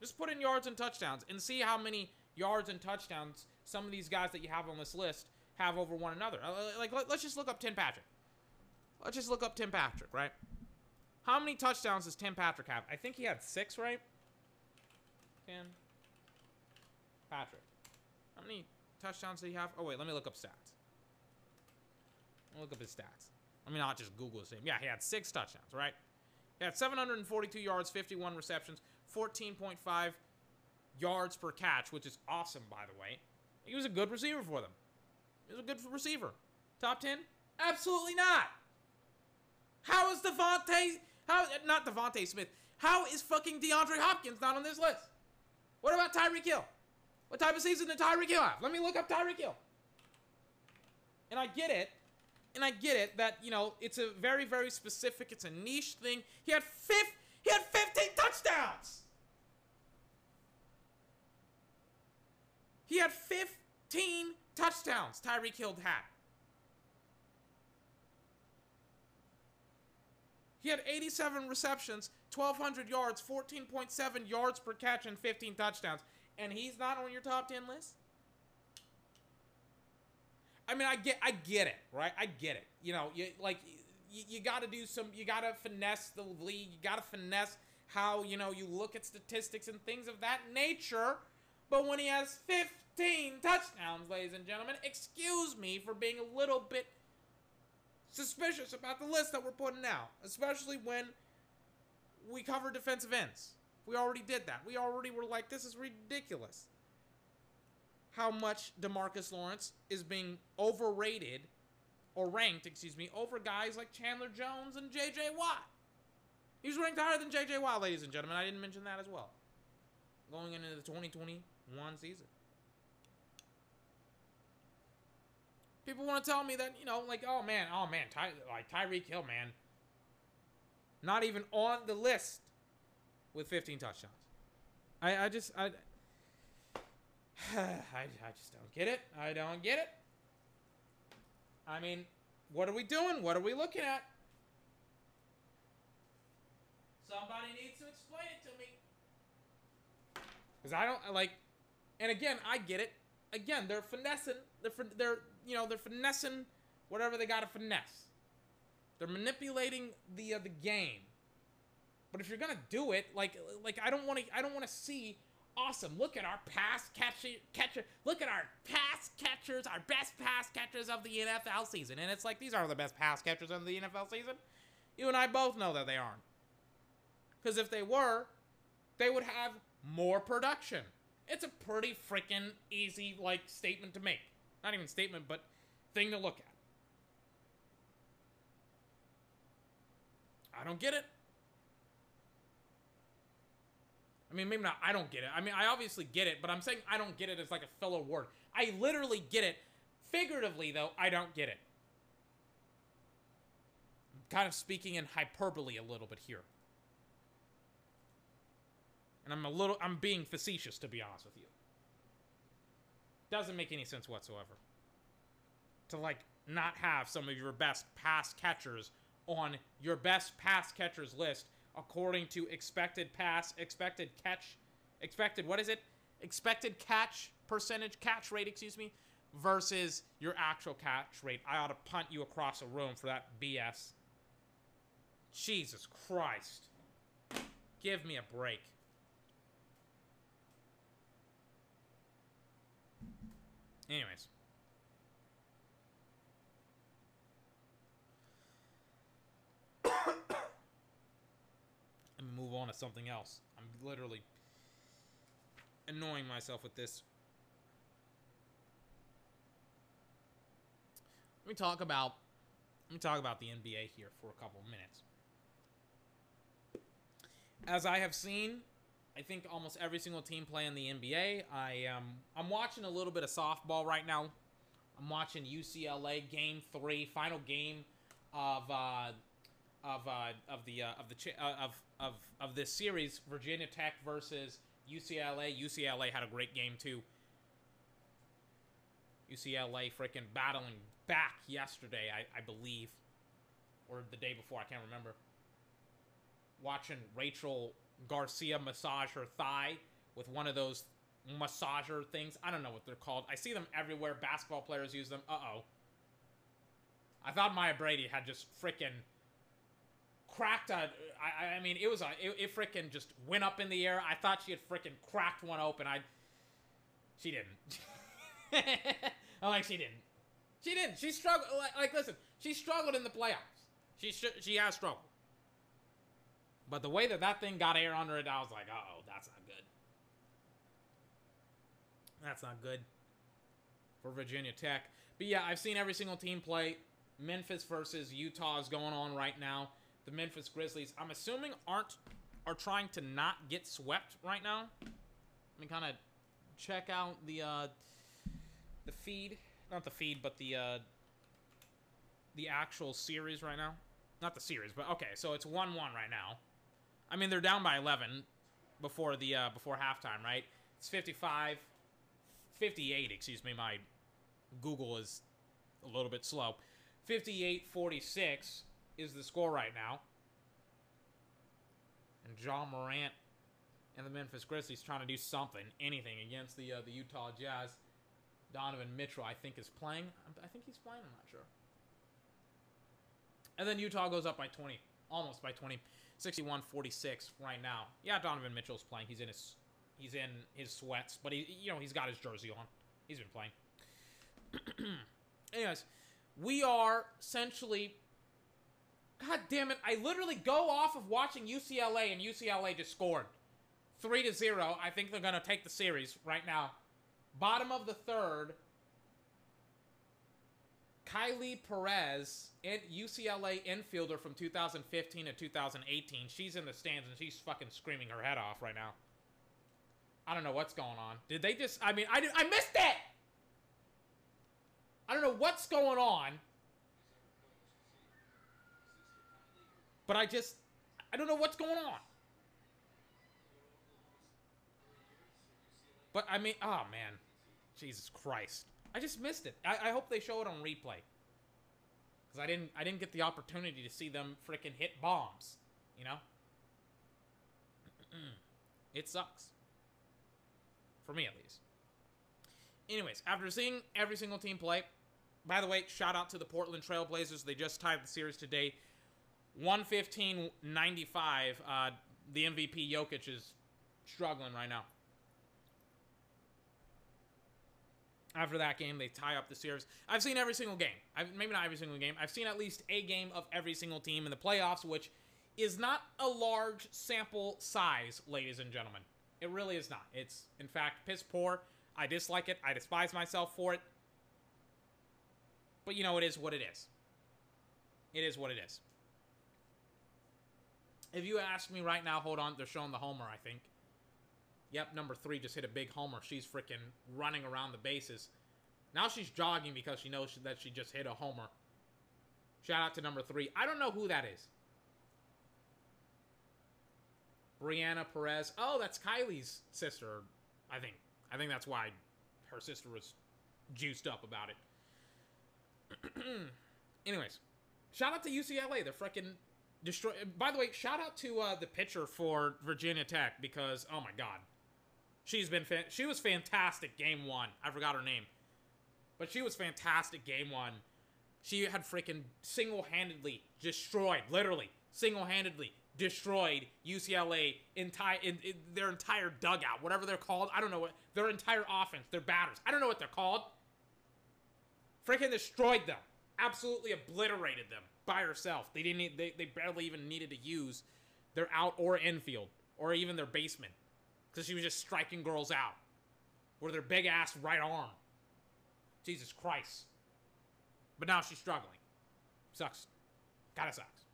Just put in yards and touchdowns and see how many yards and touchdowns some of these guys that you have on this list have over one another. Like, let's just look up Tim Patrick. Let's just look up Tim Patrick, right? How many touchdowns does Tim Patrick have? I think he had six, right? Tim Patrick. How many touchdowns did he have? Oh, wait, let me look up stats. look up his stats. Let me not just Google his name. Yeah, he had six touchdowns, right? He had 742 yards, 51 receptions, 14.5 yards per catch, which is awesome, by the way. He was a good receiver for them. He was a good receiver. Top 10? Absolutely not. How is DeVonta, how, not DeVonta Smith, how is fucking DeAndre Hopkins not on this list? What about Tyreek Hill? What type of season did Tyreek Hill have? Let me look up Tyreek Hill. And I get it. and I get it that you know it's a very very specific, it's a niche thing. He had fifth, he had 15 touchdowns. He had 15 touchdowns. Tyreek Hill had. He had 87 receptions, 1,200 yards, 14.7 yards per catch, and 15 touchdowns. And he's not on your top 10 list? I mean, I get, I get it, right? I get it. You know, you like, you, you got to do some, you got to finesse the league. You got to finesse how you know you look at statistics and things of that nature. But when he has 15 touchdowns, ladies and gentlemen, excuse me for being a little bit suspicious about the list that we're putting out, especially when we cover defensive ends. We already did that. We already were like, this is ridiculous. How much Demarcus Lawrence is being overrated or ranked, excuse me, over guys like Chandler Jones and JJ Watt. He's ranked higher than JJ Watt, ladies and gentlemen. I didn't mention that as well. Going into the 2021 season. People want to tell me that, you know, like, oh man, oh man, Ty, like Tyreek Hill, man. Not even on the list with 15 touchdowns. I, I just, I, I, I just don't get it. I don't get it. I mean, what are we doing? What are we looking at? Somebody needs to explain it to me. Because I don't, like, and again, I get it. Again, they're finessing, they're, they're, you know, they're finessing whatever they got to finesse. They're manipulating the uh, the game. But if you're gonna do it, like like I don't want to I don't want to see awesome. Look at our pass catcher catcher. Look at our pass catchers, our best pass catchers of the NFL season. And it's like these are the best pass catchers of the NFL season. You and I both know that they aren't. Because if they were, they would have more production. It's a pretty freaking easy like statement to make. Not even statement, but thing to look at. I don't get it. I mean, maybe not. I don't get it. I mean, I obviously get it, but I'm saying I don't get it as like a fellow word. I literally get it. Figuratively, though, I don't get it. I'm kind of speaking in hyperbole a little bit here. And I'm a little, I'm being facetious, to be honest with you. Doesn't make any sense whatsoever. To, like, not have some of your best pass catchers on your best pass catchers list according to expected pass, expected catch, expected, what is it? Expected catch percentage, catch rate, excuse me, versus your actual catch rate. I ought to punt you across a room for that BS. Jesus Christ. Give me a break. Anyways. Let me move on to something else. I'm literally annoying myself with this. Let me talk about let me talk about the NBA here for a couple of minutes. As I have seen, I think almost every single team play in the NBA. I um I'm watching a little bit of softball right now. I'm watching UCLA game 3, final game of uh of uh, of the uh, of the uh, of of of this series, Virginia Tech versus UCLA. UCLA had a great game too. UCLA freaking battling back yesterday, I, I believe, or the day before, I can't remember. Watching Rachel Garcia massage her thigh with one of those massager things. I don't know what they're called. I see them everywhere. Basketball players use them. Uh oh. I thought Maya Brady had just freaking cracked a. I, I mean, it was a. It, it freaking just went up in the air. I thought she had freaking cracked one open. I. She didn't. I'm like, she didn't. She didn't. She struggled. Like, like, listen, she struggled in the playoffs. She sh- she has struggled. But the way that that thing got air under it, I was like, oh, that's not good. That's not good for Virginia Tech. But yeah, I've seen every single team play. Memphis versus Utah is going on right now the Memphis Grizzlies, I'm assuming aren't are trying to not get swept right now. Let me kind of check out the uh, the feed, not the feed, but the uh, the actual series right now. Not the series, but okay, so it's 1-1 right now. I mean, they're down by 11 before the uh, before halftime, right? It's 55 58, excuse me. My Google is a little bit slow. 58-46 is the score right now. And Ja Morant and the Memphis Grizzlies trying to do something, anything against the uh, the Utah Jazz. Donovan Mitchell, I think, is playing. I think he's playing. I'm not sure. And then Utah goes up by 20, almost by 20, 61-46 right now. Yeah, Donovan Mitchell's playing. He's in his he's in his sweats, but he you know he's got his jersey on. He's been playing. Anyways, we are essentially. God damn it! I literally go off of watching UCLA and UCLA just scored three to zero. I think they're gonna take the series right now. Bottom of the third. Kylie Perez, UCLA infielder from 2015 to 2018. She's in the stands and she's fucking screaming her head off right now. I don't know what's going on. Did they just? I mean, I did, I missed it. I don't know what's going on. But I just, I don't know what's going on. But I mean, oh man, Jesus Christ! I just missed it. I, I hope they show it on replay. Cause I didn't, I didn't get the opportunity to see them freaking hit bombs. You know. it sucks. For me, at least. Anyways, after seeing every single team play, by the way, shout out to the Portland Trailblazers. They just tied the series today. 115-95. Uh, the MVP Jokic is struggling right now. After that game, they tie up the series. I've seen every single game. I've, maybe not every single game. I've seen at least a game of every single team in the playoffs, which is not a large sample size, ladies and gentlemen. It really is not. It's, in fact, piss poor. I dislike it. I despise myself for it. But, you know, it is what it is. It is what it is. If you ask me right now, hold on, they're showing the homer, I think. Yep, number three just hit a big homer. She's freaking running around the bases. Now she's jogging because she knows that she just hit a homer. Shout out to number three. I don't know who that is. Briana Perez. Oh, that's Kylie's sister, I think. I think that's why her sister was juiced up about it. Anyways, shout out to UCLA. They're freaking destroy. By the way, shout out to uh, the pitcher for Virginia Tech because oh my god, she's been she was fantastic game one. I forgot her name, but she was fantastic game one. She had freaking single handedly destroyed, literally single handedly destroyed UCLA entire in, in, their entire dugout, whatever they're called. I don't know what their entire offense, their batters. I don't know what they're called. Freaking destroyed them. Absolutely obliterated them by herself. They didn't. They they barely even needed to use their out or infield or even their basement because she was just striking girls out with her big ass right arm. Jesus Christ. But now she's struggling. Sucks. Kinda sucks.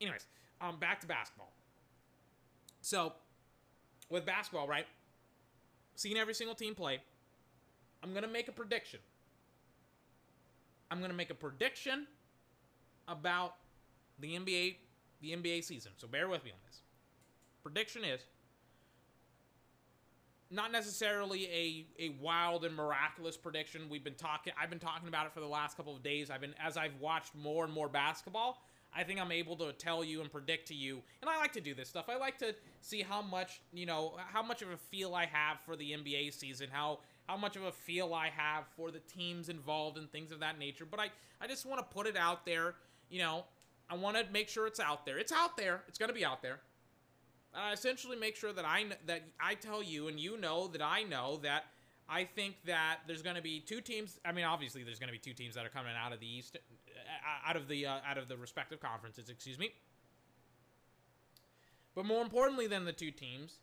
Anyways, um, back to basketball. So, with basketball, right? Seeing every single team play, I'm gonna make a prediction. I'm gonna make a prediction about the NBA, the NBA season. So bear with me on this. Prediction is not necessarily a, a wild and miraculous prediction. We've been talking I've been talking about it for the last couple of days. I've been as I've watched more and more basketball, I think I'm able to tell you and predict to you. And I like to do this stuff. I like to see how much, you know, how much of a feel I have for the NBA season, how how much of a feel I have for the teams involved and things of that nature. But I I just want to put it out there, you know, I want to make sure it's out there. It's out there. It's going to be out there. Essentially make sure that I that I tell you and you know that I know that I think that there's going to be two teams. I mean, obviously, there's going to be two teams that are coming out of the East, uh, out of the uh, out of the respective conferences. Excuse me. But more importantly than the two teams,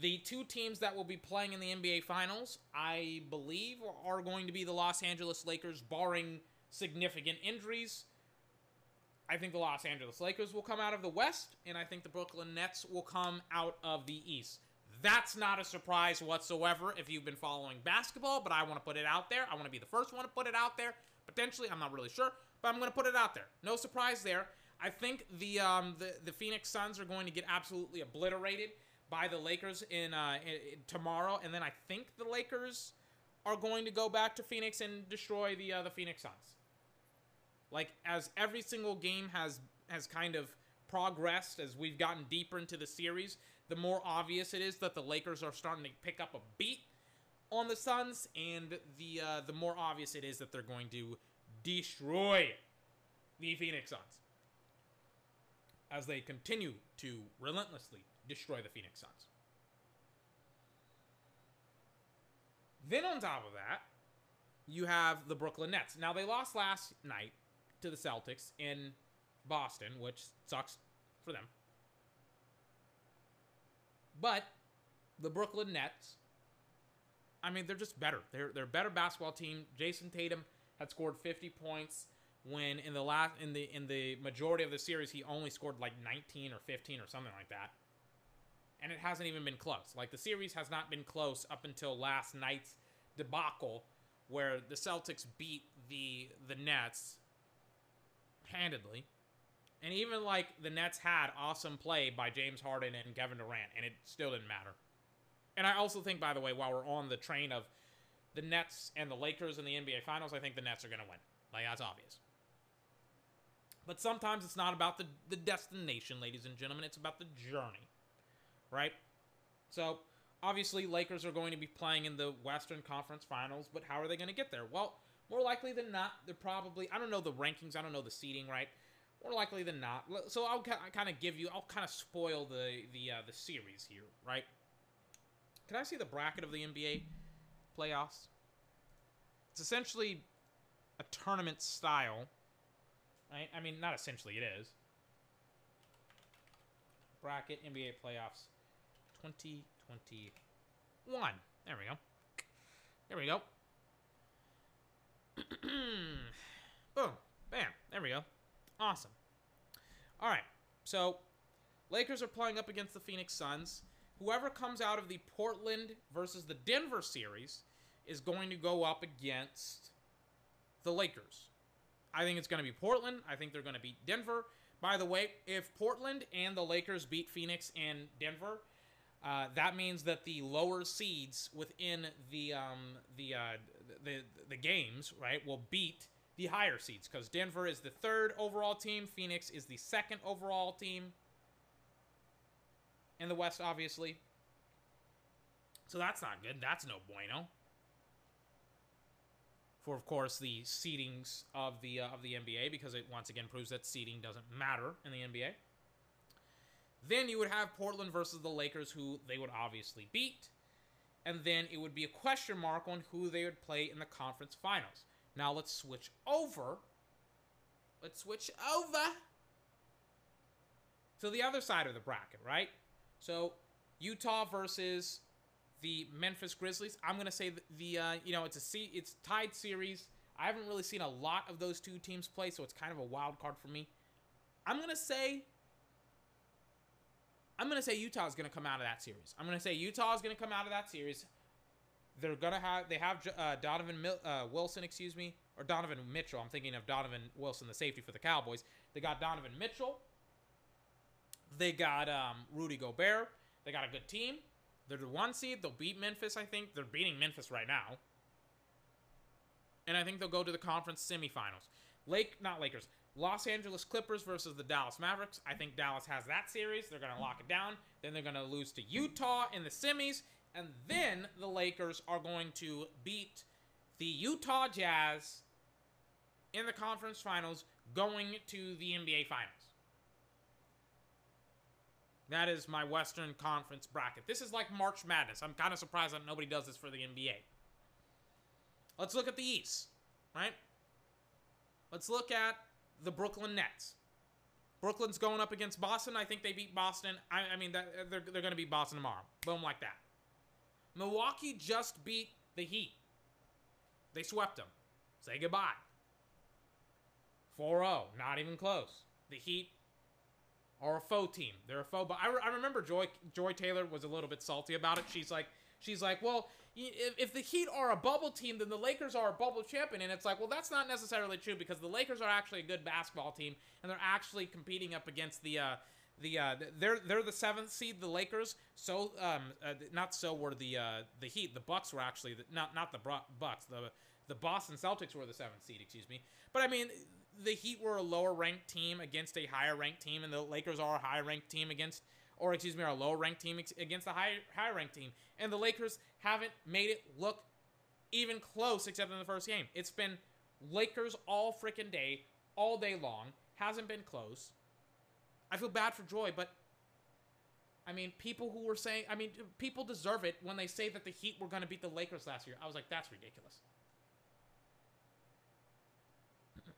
the two teams that will be playing in the NBA Finals, I believe, are going to be the Los Angeles Lakers, barring significant injuries. I think the Los Angeles Lakers will come out of the West, and I think the Brooklyn Nets will come out of the East. That's not a surprise whatsoever if you've been following basketball, but I want to put it out there. I want to be the first one to put it out there. Potentially. I'm not really sure, but I'm gonna put it out there. No surprise there. I think the um, the the Phoenix Suns are going to get absolutely obliterated by the Lakers in, uh, in, in tomorrow, and then I think the Lakers are going to go back to Phoenix and destroy the uh, the Phoenix Suns. Like as every single game has has kind of progressed as we've gotten deeper into the series, the more obvious it is that the Lakers are starting to pick up a beat on the Suns, and the uh, the more obvious it is that they're going to destroy the Phoenix Suns as they continue to relentlessly destroy the Phoenix Suns. Then on top of that, you have the Brooklyn Nets. Now they lost last night to the Celtics in Boston, which sucks for them. But the Brooklyn Nets, I mean, they're just better. They're they're a better basketball team. Jayson Tatum had scored 50 points when in the last in the in the majority of the series he only scored like 19 or 15 or something like that. And it hasn't even been close. Like the series has not been close up until last night's debacle where the Celtics beat the the Nets handedly. And even like the Nets had awesome play by James Harden and Kevin Durant, and it still didn't matter. And I also think, by the way, while we're on the train of the Nets and the Lakers in the NBA Finals, I think the Nets are going to win. Like, that's obvious. But sometimes it's not about the, the destination, ladies and gentlemen. It's about the journey, right? So, obviously, Lakers are going to be playing in the Western Conference Finals, but how are they going to get there? Well, more likely than not, they're probably, I don't know the rankings, I don't know the seeding, right? More likely than not. So I'll kind of give you, I'll kind of spoil the the uh, the series here, right? Can I see the bracket of the NBA playoffs? It's essentially a tournament style, right? I mean, not essentially, it is. Bracket NBA playoffs 2021. There we go. There we go. Boom. Bam. There we go. Awesome. All right. So, Lakers are playing up against the Phoenix Suns. Whoever comes out of the Portland versus the Denver series is going to go up against the Lakers. I think it's going to be Portland. I think they're going to beat Denver. By the way, if Portland and the Lakers beat Phoenix and Denver, uh, that means that the lower seeds within the um, the, uh, the the games right will beat the higher seeds because Denver is the third overall team, Phoenix is the second overall team in the West, obviously. So that's not good. That's no bueno. For of course the seedings of the uh, of the NBA because it once again proves that seeding doesn't matter in the NBA. Then you would have Portland versus the Lakers, who they would obviously beat. And then it would be a question mark on who they would play in the conference finals. Now let's switch over. Let's switch over to the other side of the bracket, right? So Utah versus the Memphis Grizzlies. I'm gonna say the, the uh, you know it's a C, it's tied series. I haven't really seen a lot of those two teams play, so it's kind of a wild card for me. I'm gonna say I'm gonna say Utah is gonna come out of that series. I'm gonna say Utah is gonna come out of that series. They're gonna have they have uh, Donovan Mil- uh, Wilson, excuse me, or Donovan Mitchell. I'm thinking of Donovan Wilson, the safety for the Cowboys. They got Donovan Mitchell. They got um, Rudy Gobert. They got a good team. They're the one seed. They'll beat Memphis. I think they're beating Memphis right now. And I think they'll go to the conference semifinals. Lake, not Lakers. Los Angeles Clippers versus the Dallas Mavericks. I think Dallas has that series. They're going to lock it down. Then they're going to lose to Utah in the semis. And then the Lakers are going to beat the Utah Jazz in the conference finals, going to the NBA Finals. That is my Western Conference bracket. This is like March Madness. I'm kind of surprised that nobody does this for the NBA. Let's look at the East, right? Let's look at the Brooklyn Nets. Brooklyn's going up against Boston. I think they beat Boston. I, I mean, that, they're, they're going to beat Boston tomorrow. Boom, like that. Milwaukee just beat the Heat. They swept them. Say goodbye. 4 0. Not even close. The Heat are a faux team. They're a faux. But I, re- I remember Joy Joy Taylor was a little bit salty about it. She's like, she's like, well, if, the Heat are a bubble team, then the Lakers are a bubble champion. And it's like, well, that's not necessarily true because the Lakers are actually a good basketball team, and they're actually competing up against the. Uh, the uh, they're they're the seventh seed, the Lakers. So um, uh, not so were the uh, the Heat. The Bucks were actually the, not not the Bucks. The the Boston Celtics were the seventh seed. Excuse me. But I mean, the Heat were a lower ranked team against a higher ranked team, and the Lakers are a higher ranked team against, or excuse me, our a lower ranked team against the high higher ranked team. And the Lakers haven't made it look even close, except in the first game. It's been Lakers all freaking day, all day long. Hasn't been close. I feel bad for Joy, but I mean, people who were saying, I mean, people deserve it when they say that the Heat were going to beat the Lakers last year. I was like, that's ridiculous.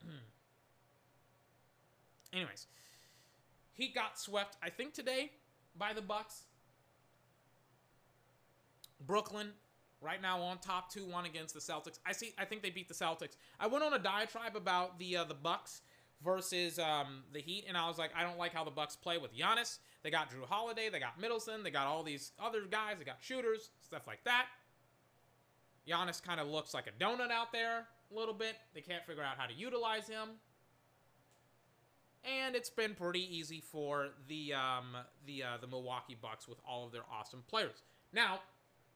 Anyways, he got swept, I think today, by the Bucks. Brooklyn, right now on top two one against the Celtics. I see. I think they beat the Celtics. I went on a diatribe about the uh, the Bucks versus um, the Heat, and I was like, I don't like how the Bucks play with Giannis. They got Jrue Holiday, they got Middleton, they got all these other guys, they got shooters, stuff like that. Giannis kind of looks like a donut out there a little bit. They can't figure out how to utilize him. And it's been pretty easy for the um, the uh, the Milwaukee Bucks with all of their awesome players. Now,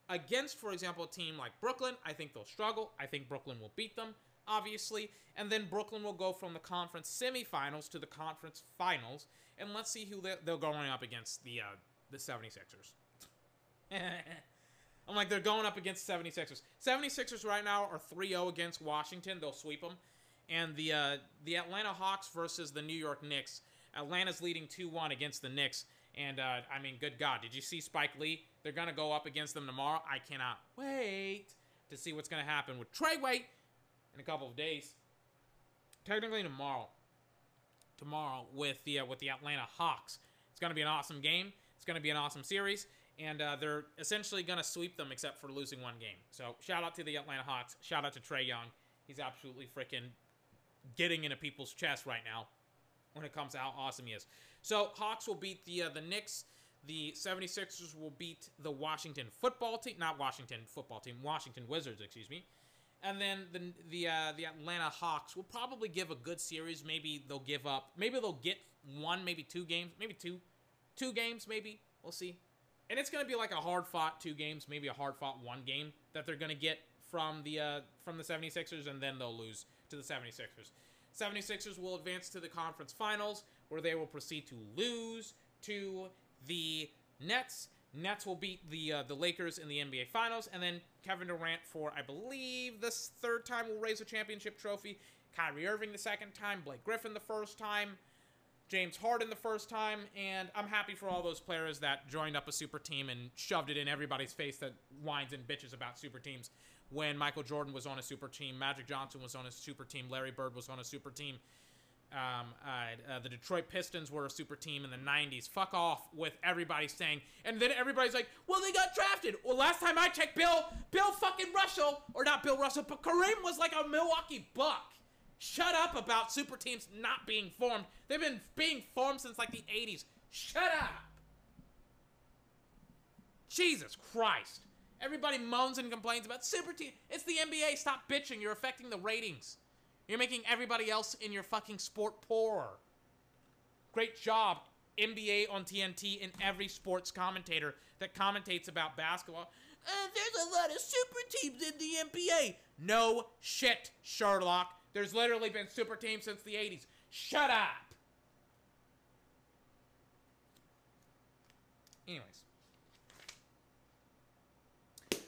against, for example, a team like Brooklyn, I think they'll struggle. I think Brooklyn will beat them, obviously. And then Brooklyn will go from the conference semifinals to the conference finals. And let's see who they're, they're going up against the uh, the 76ers. I'm like, they're going up against 76ers. 76ers right now are 3-0 against Washington. They'll sweep them. And the uh, the Atlanta Hawks versus the New York Knicks. Atlanta's leading 2-1 against the Knicks. And, uh, I mean, good God, did you see Spike Lee? They're to go up against them tomorrow. I cannot wait to see what's to happen with Trey White in a couple of days. Technically tomorrow. Tomorrow with the uh, with the Atlanta Hawks. It's to be an awesome game. It's to be an awesome series. And uh, they're essentially going to sweep them except for losing one game. So shout out to the Atlanta Hawks. Shout out to Trae Young. He's absolutely freaking getting into people's chest right now when it comes to how awesome he is. So Hawks will beat the uh, the Knicks. The 76ers will beat the Washington football team, not Washington football team, Washington Wizards, excuse me. And then the the uh, the Atlanta Hawks will probably give a good series. Maybe they'll give up. Maybe they'll get one, maybe two games, maybe two, two games, maybe. We'll see. And it's gonna be like a hard fought two games, maybe a hard fought one game that they're gonna get from the uh, from the 76ers, and then they'll lose to the 76ers. 76ers will advance to the conference finals, where they will proceed to lose to the Nets. Nets will beat the uh, the Lakers in the NBA Finals, and then Kevin Durant for I believe this third time will raise a championship trophy. Kyrie Irving the second time, Blake Griffin the first time, James Harden the first time, and I'm happy for all those players that joined up a super team and shoved it in everybody's face that whines and bitches about super teams. When Michael Jordan was on a super team, Magic Johnson was on a super team, Larry Bird was on a super team. Um, uh, uh, the Detroit Pistons were a super team in the 90s. Fuck off with everybody saying, and then everybody's like, well, they got drafted. Well, last time I checked, Bill, Bill fucking Russell, or not Bill Russell, but Kareem was like a Milwaukee Buck. Shut up about super teams not being formed. They've been being formed since like the 80s. Shut up. Jesus Christ. Everybody moans and complains about super team. It's the NBA. Stop bitching. You're affecting the ratings. You're making everybody else in your fucking sport poorer. Great job, NBA on TNT and every sports commentator that commentates about basketball. Uh, there's a lot of super teams in the NBA. No shit, Sherlock. There's literally been super teams since the 80s. Shut up. Anyways.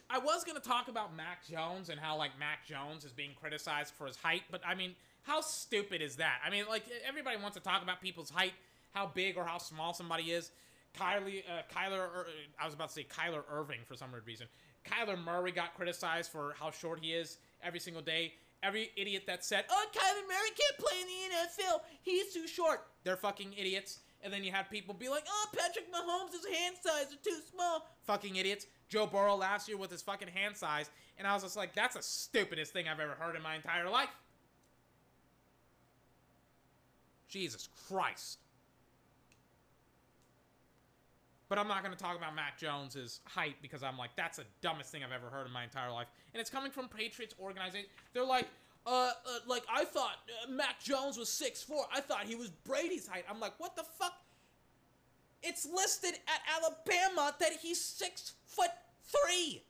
I was gonna talk about Mac Jones and how like Mac Jones is being criticized for his height, but I mean, how stupid is that? I mean, like everybody wants to talk about people's height, how big or how small somebody is. Kylie, uh, Kyler, Ir- I was about to say Kyler Irving for some weird reason. Kyler Murray got criticized for how short he is every single day. Every idiot that said, "Oh, Kyler Murray can't play in the NFL. He's too short." They're fucking idiots. And then you have people be like, "Oh, Patrick Mahomes' hand size are too small." Fucking idiots. Joe Burrow last year with his fucking hand size, and I was just like, "That's the stupidest thing I've ever heard in my entire life." Jesus Christ. But I'm not going to talk about Mac Jones's height because I'm like, that's the dumbest thing I've ever heard in my entire life. And it's coming from Patriots organization. They're like, uh, uh like I thought uh, Mac Jones was six four. I thought he was Brady's height. I'm like, what the fuck? It's listed at Alabama that he's six foot three.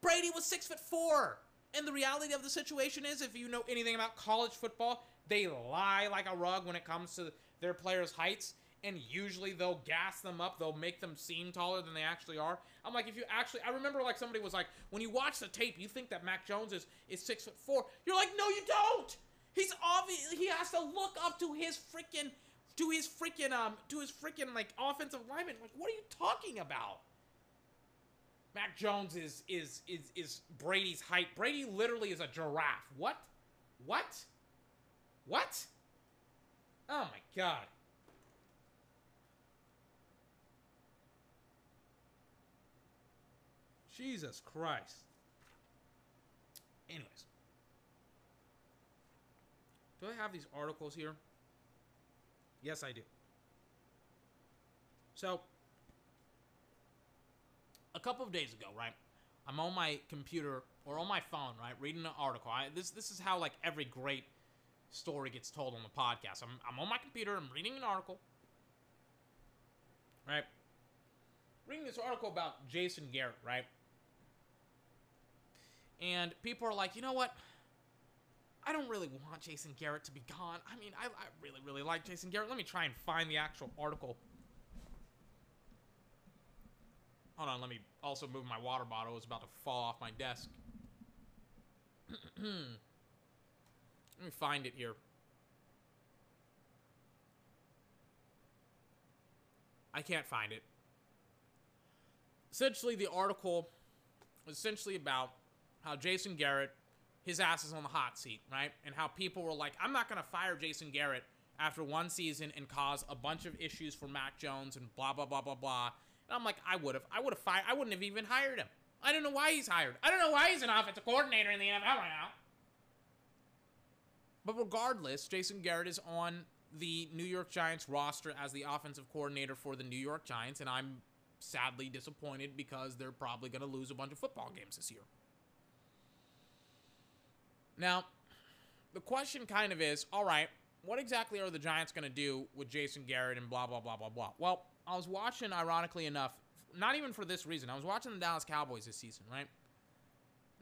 Brady was six foot four. And the reality of the situation is, if you know anything about college football, they lie like a rug when it comes to their players' heights and usually they'll gas them up. They'll make them seem taller than they actually are. I'm like, if you actually, I remember like somebody was like, when you watch the tape, you think that Mac Jones is is six foot four. You're like, no, you don't. He's obvious. He has to look up to his freaking, to his freaking um, to his freaking like offensive lineman. Like, what are you talking about? Mac Jones is is is is Brady's height. Brady literally is a giraffe. What? What? What? Oh my god. Jesus Christ. Anyways. Do I have these articles here? Yes, I do. So, a couple of days ago, right? I'm on my computer or on my phone, right, reading an article. I, this this is how like every great story gets told on the podcast. I'm I'm on my computer. I'm reading an article, right? Reading this article about Jason Garrett, right? And people are like, you know what? I don't really want Jason Garrett to be gone. I mean, I, I really, really like Jason Garrett. Let me try and find the actual article. Hold on, let me also move my water bottle. It's about to fall off my desk. let me find it here. I can't find it. Essentially, the article was essentially about how Jason Garrett, his ass is on the hot seat, right? And how people were like, I'm not going to fire Jason Garrett after one season and cause a bunch of issues for Mac Jones and blah, blah, blah, blah, blah. And I'm like, I would have. I would have fired. I wouldn't have even hired him. I don't know why he's hired. I don't know why he's an offensive coordinator in the NFL right now. But regardless, Jason Garrett is on the New York Giants roster as the offensive coordinator for the New York Giants, and I'm sadly disappointed because they're probably going to lose a bunch of football games this year. Now, the question kind of is all right, what exactly are the Giants going to do with Jason Garrett and blah, blah, blah, blah, blah? Well, I was watching, ironically enough, not even for this reason. I was watching the Dallas Cowboys this season, right?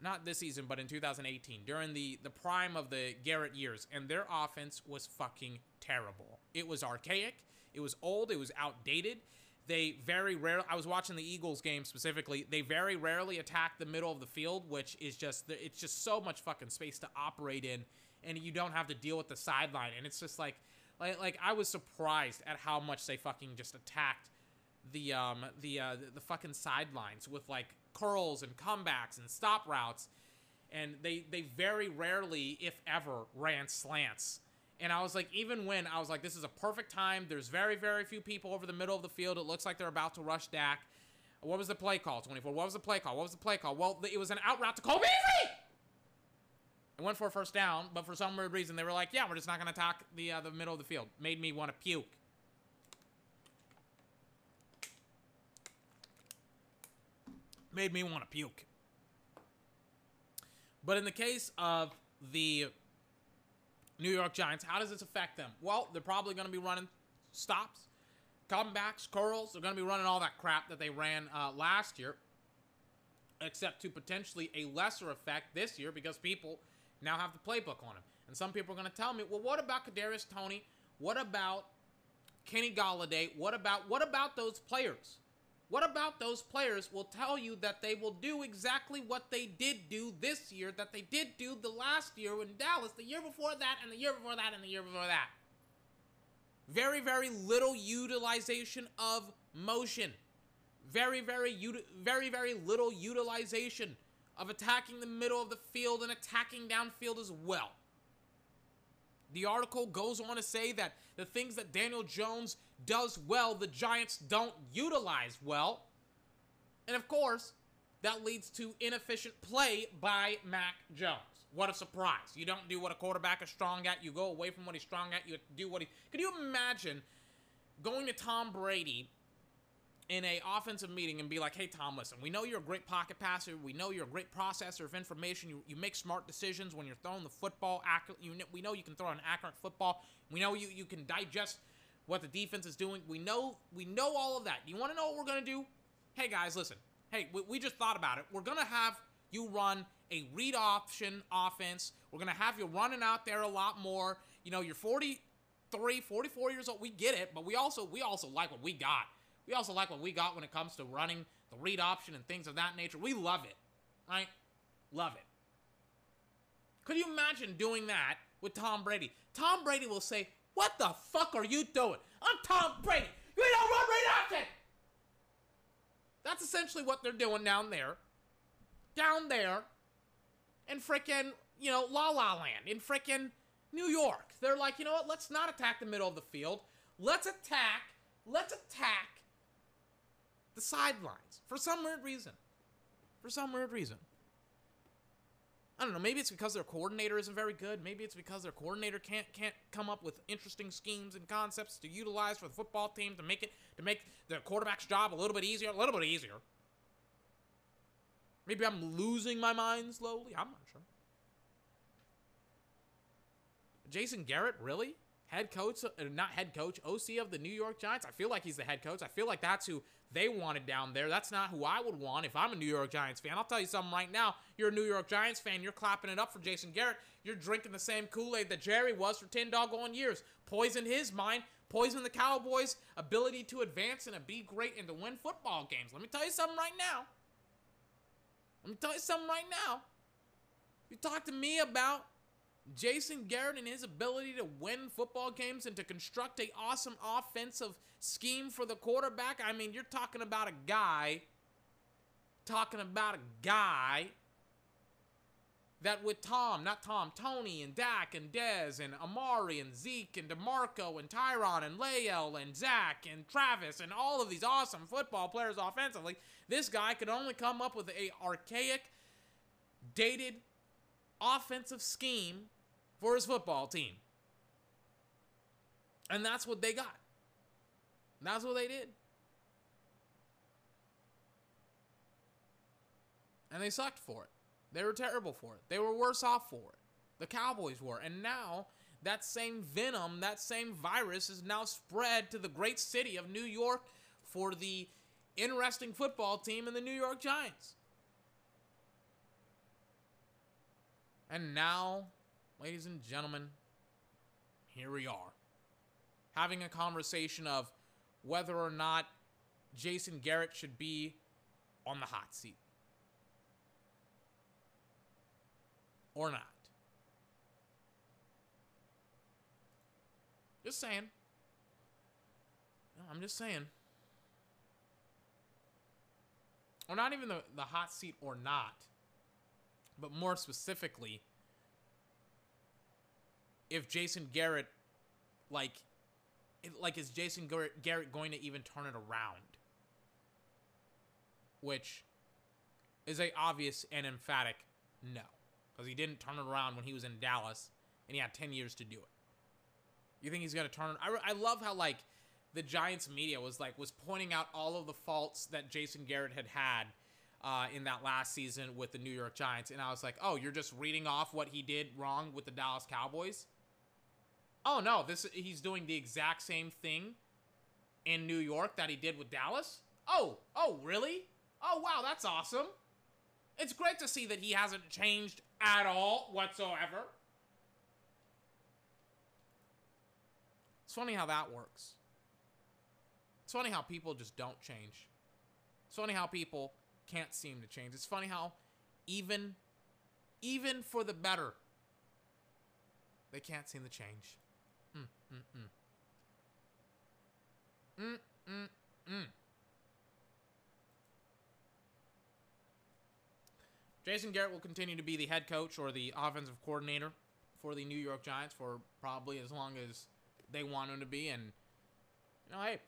Not this season, but in 2018, during the, the prime of the Garrett years, and their offense was fucking terrible. It was archaic, it was old, it was outdated. They very rarely, I was watching the Eagles game specifically, they very rarely attack the middle of the field, which is just, it's just so much fucking space to operate in, and you don't have to deal with the sideline. And it's just like, like, like I was surprised at how much they fucking just attacked the, um, the, uh, the, fucking sidelines with like curls and comebacks and stop routes. And they, they very rarely, if ever, ran slants and I was like, even when I was like, this is a perfect time. There's very, very few people over the middle of the field. It looks like they're about to rush Dak. What was the play call, 24? What was the play call? What was the play call? Well, it was an out route to Cole Beasley! It went for a first down, but for some weird reason, they were like, yeah, we're just not going to attack the, uh, the middle of the field. Made me want to puke. Made me want to puke. But in the case of the New York Giants, how does this affect them? Well, they're probably going to be running stops, comebacks, curls. They're going to be running all that crap that they ran uh, last year, except to potentially a lesser effect this year because people now have the playbook on them. And some people are going to tell me, well, what about Kadarius Toney? What about Kenny Golladay? What about what about those players? What about those players will tell you that they will do exactly what they did do this year, that they did do the last year in Dallas, the year before that, and the year before that, and the year before that? Very, very little utilization of motion. Very, very, very, very little utilization of attacking the middle of the field and attacking downfield as well. The article goes on to say that the things that Daniel Jones does well, the Giants don't utilize well. And of course, that leads to inefficient play by Mac Jones. What a surprise. You don't do what a quarterback is strong at. You go away from what he's strong at. You do what he... Can you imagine going to Tom Brady in a offensive meeting and be like, "Hey Tom, listen, we know you're a great pocket passer. We know you're a great processor of information. You, you make smart decisions when you're throwing the football accurate. We know you can throw an accurate football. We know you you can digest what the defense is doing. We know we know all of that. You want to know what we're gonna do? Hey guys, listen. Hey, we, we just thought about it. We're gonna have you run a read option offense. We're gonna have you running out there a lot more. You know, you're 43, 44 years old. We get it, but we also we also like what we got. We also like what we got when it comes to running the read option and things of that nature. We love it, right? Love it. Could you imagine doing that with Tom Brady? Tom Brady will say, What the fuck are you doing? I'm Tom Brady. You don't run read option. That's essentially what they're doing down there. Down there in frickin', you know, La La Land, in frickin' New York. They're like, you know what? Let's not attack the middle of the field. Let's attack, let's attack the sidelines for some weird reason. For some weird reason. I don't know. Maybe it's because their coordinator isn't very good. Maybe it's because their coordinator can't can't come up with interesting schemes and concepts to utilize for the football team to make it to make the quarterback's job a little bit easier, a little bit easier. Maybe I'm losing my mind slowly. I'm not sure. Jason Garrett, really? Head coach, uh, not head coach, OC of the New York Giants. I feel like he's the head coach. I feel like that's who they wanted down there. That's not who I would want if I'm a New York Giants fan. I'll tell you something right now. You're a New York Giants fan. You're clapping it up for Jason Garrett. You're drinking the same Kool Aid that Jerry was for 10 doggone years. Poison his mind, poison the Cowboys' ability to advance and to be great and to win football games. Let me tell you something right now. Let me tell you something right now. You talk to me about Jason Garrett and his ability to win football games and to construct a awesome offensive scheme for the quarterback. I mean, you're talking about a guy talking about a guy that with Tom, not Tom, Tony and Dak and Dez and Amari and Zeke and DeMarco and Tyron and La'el and Zach and Travis and all of these awesome football players offensively, this guy could only come up with a archaic, dated offensive scheme for his football team. And that's what they got. That's what they did. And they sucked for it. They were terrible for it. They were worse off for it. The Cowboys were. And now that same venom, that same virus is now spread to the great city of New York for the interesting football team and the New York Giants. And now, ladies and gentlemen, here we are. Having a conversation of whether or not Jason Garrett should be on the hot seat. Or not. Just saying. No, I'm just saying. Or not even the, the hot seat or not. But more specifically, if Jason Garrett, like, like is Jason Garrett, going to even turn it around? Which is a obvious and emphatic no, because he didn't turn it around when he was in Dallas, and he had ten years to do it. You think he's gonna turn it? I, I love how like the Giants media was like was pointing out all of the faults that Jason Garrett had had uh, in that last season with the New York Giants, and I was like, oh, you're just reading off what he did wrong with the Dallas Cowboys. Oh no, this he's doing the exact same thing in New York that he did with Dallas. Oh, oh, really? Oh wow, that's awesome. It's great to see that he hasn't changed at all whatsoever. It's funny how that works. It's funny how people just don't change. It's funny how people can't seem to change. It's funny how even even for the better they can't seem to change. Mm, mm, mm. Mm, mm, mm. Jason Garrett will continue to be the head coach or the offensive coordinator for the New York Giants for probably as long as they want him to be. And, you know, hey,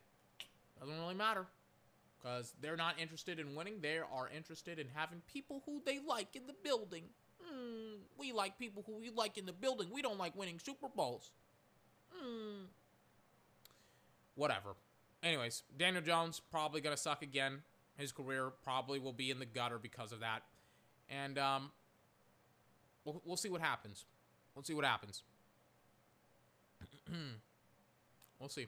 doesn't really matter because they're not interested in winning. They are interested in having people who they like in the building. Hmm, we like people who we like in the building. We don't like winning Super Bowls. Hmm. Whatever. anyways, Daniel Jones probably gonna suck again. His career probably will be in the gutter because of that, and um, we'll we'll see what happens. We'll see what happens. we'll see.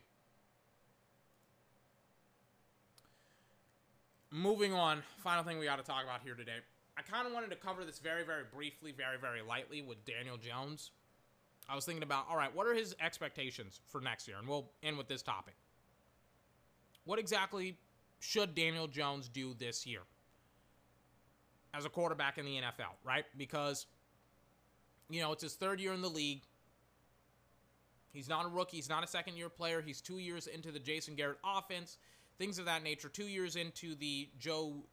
Moving on, final thing we got to talk about here today. I kind of wanted to cover this very, very briefly, very, very lightly with Daniel Jones. I was thinking about, all right, what are his expectations for next year? And we'll end with this topic. What exactly should Daniel Jones do this year as a quarterback in the NFL, right? Because, you know, it's his third year in the league. He's not a rookie. He's not a second year player. He's two years into the Jason Garrett offense things of that nature. Two years into the Joe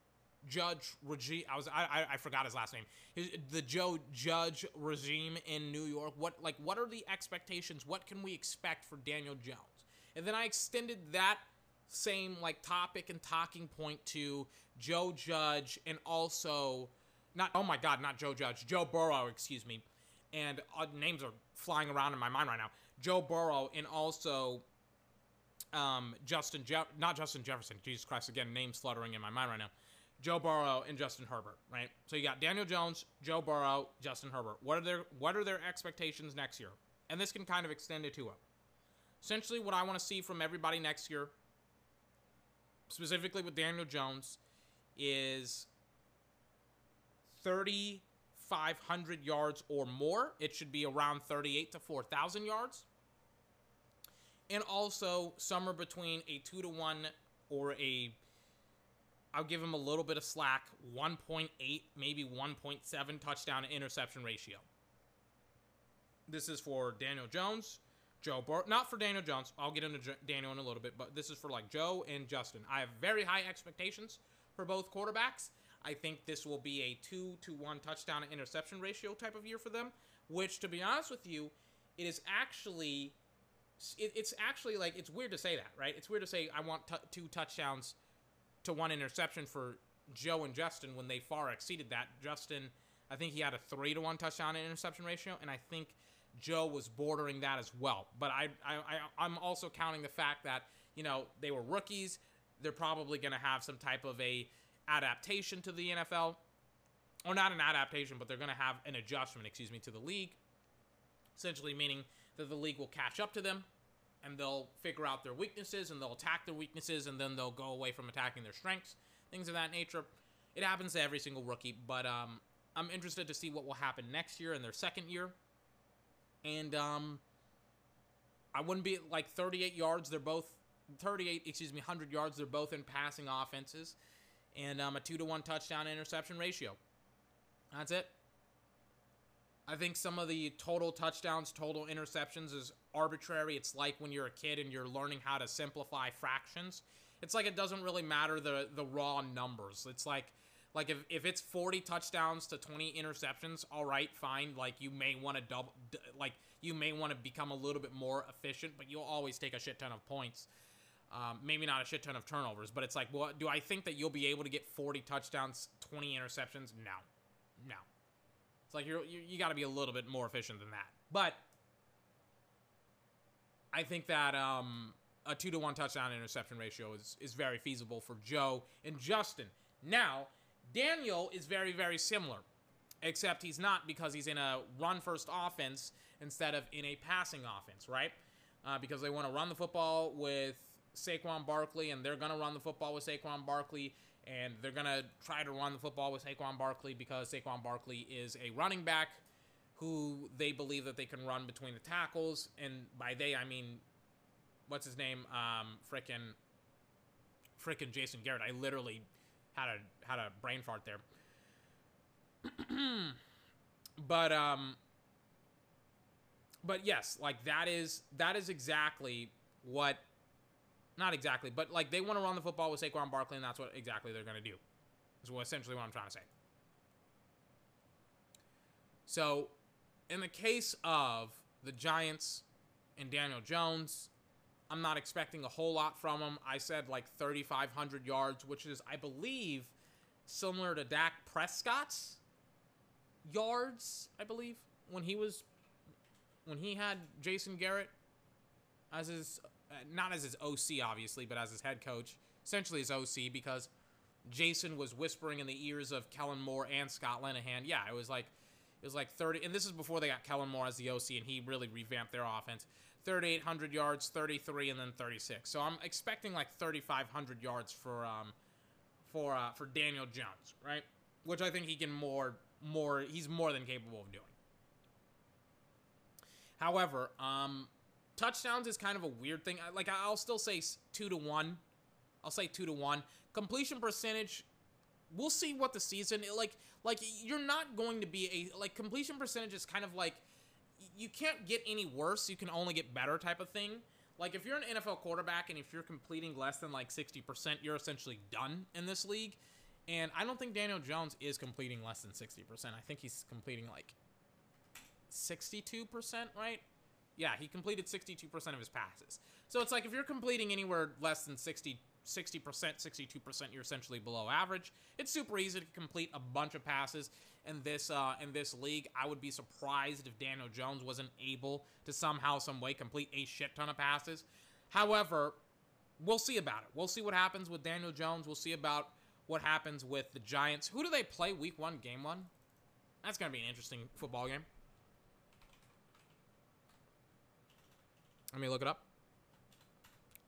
Judge regime, I was I, I, I forgot his last name. His, the Joe Judge regime in New York. What like what are the expectations? What can we expect for Daniel Jones? And then I extended that same like topic and talking point to Joe Judge and also not oh my god not Joe Judge Joe Burrow excuse me and uh, names are flying around in my mind right now Joe Burrow and also um, Justin, Je- not Justin Jefferson. Jesus Christ, again, names fluttering in my mind right now. Joe Burrow and Justin Herbert, right? So you got Daniel Jones, Joe Burrow, Justin Herbert. What are their What are their expectations next year? And this can kind of extend it to it. Essentially, what I want to see from everybody next year, specifically with Daniel Jones, is 3,500 yards or more. It should be around 38 to 4,000 yards and also somewhere between a two to one or a I'll give him a little bit of slack, 1.8, maybe 1.7 touchdown to interception ratio. This is for Daniel Jones, Joe Bur- not for Daniel Jones. I'll get into J- Daniel in a little bit, but this is for like Joe and Justin. I have very high expectations for both quarterbacks. I think this will be a 2 to 1 touchdown to interception ratio type of year for them, which to be honest with you, it is actually it, it's actually like it's weird to say that, right? It's weird to say I want t- two touchdowns to one interception for Joe and Justin when they far exceeded that. Justin, I think he had a three to one touchdown to interception ratio, and I think Joe was bordering that as well. But I, I, I I'm also counting the fact that you know they were rookies. They're probably going to have some type of a adaptation to the NFL, or not an adaptation, but they're going to have an adjustment, excuse me, to the league. Essentially, meaning that the league will catch up to them and they'll figure out their weaknesses and they'll attack their weaknesses and then they'll go away from attacking their strengths, things of that nature. It happens to every single rookie, but um, I'm interested to see what will happen next year in their second year. And um, I wouldn't be like 38 yards. They're both 38, excuse me, 100 yards. They're both in passing offenses, and um, a two to one touchdown interception ratio. That's it. I think some of the total touchdowns, total interceptions is arbitrary. It's like when you're a kid and you're learning how to simplify fractions. It's like it doesn't really matter the the raw numbers. It's like like if, if it's 40 touchdowns to 20 interceptions, all right, fine. Like you may want to double like you may want to become a little bit more efficient, but you'll always take a shit ton of points. Um, maybe not a shit ton of turnovers, but it's like, well, do I think that you'll be able to get 40 touchdowns, 20 interceptions? No, no. Like you're, you you got to be a little bit more efficient than that. But I think that um, a two to one touchdown interception ratio is is very feasible for Joe and Justin. Now Daniel is very very similar, except he's not because he's in a run first offense instead of in a passing offense, right? Uh, because they want to run the football with Saquon Barkley, and they're gonna run the football with Saquon Barkley and they're gonna try to run the football with Saquon Barkley because Saquon Barkley is a running back who they believe that they can run between the tackles, and by they I mean what's his name, um, frickin' frickin' Jason Garrett. I literally had a had a brain fart there. but um, but yes, like that is that is exactly what not exactly, but like they want to run the football with Saquon Barkley, and that's what exactly they're going to do. Is what essentially what I'm trying to say. So, in the case of the Giants and Daniel Jones, I'm not expecting a whole lot from him. I said like 3,500 yards, which is, I believe, similar to Dak Prescott's yards. I believe when he was when he had Jason Garrett as his uh, not as his OC obviously, but as his head coach, essentially his OC because Jason was whispering in the ears of Kellen Moore and Scott Linehan. Yeah, it was like it was like 30, and this is before they got Kellen Moore as the OC, and he really revamped their offense. 3,800 yards, 33, and then 36. So I'm expecting like 3,500 yards for um for uh, for Daniel Jones, right? Which I think he can more more he's more than capable of doing. However, um, touchdowns is kind of a weird thing. Like I'll still say two to one. I'll say two to one. Completion percentage. We'll see what the season like. Like you're not going to be a like completion percentage is kind of like you can't get any worse. You can only get better type of thing. Like if you're an NFL quarterback and if you're completing less than like 60%, you're essentially done in this league. And I don't think Daniel Jones is completing less than 60%. I think he's completing like 62%, right? Yeah, he completed 62% of his passes. So it's like if you're completing anywhere less than 60 60%, 62%, you're essentially below average. It's super easy to complete a bunch of passes in this uh, in this league. I would be surprised if Daniel Jones wasn't able to somehow, some way complete a shit ton of passes. However, we'll see about it. We'll see what happens with Daniel Jones. We'll see about what happens with the Giants. Who do they play week one, game one? That's gonna be an interesting football game. Let me look it up.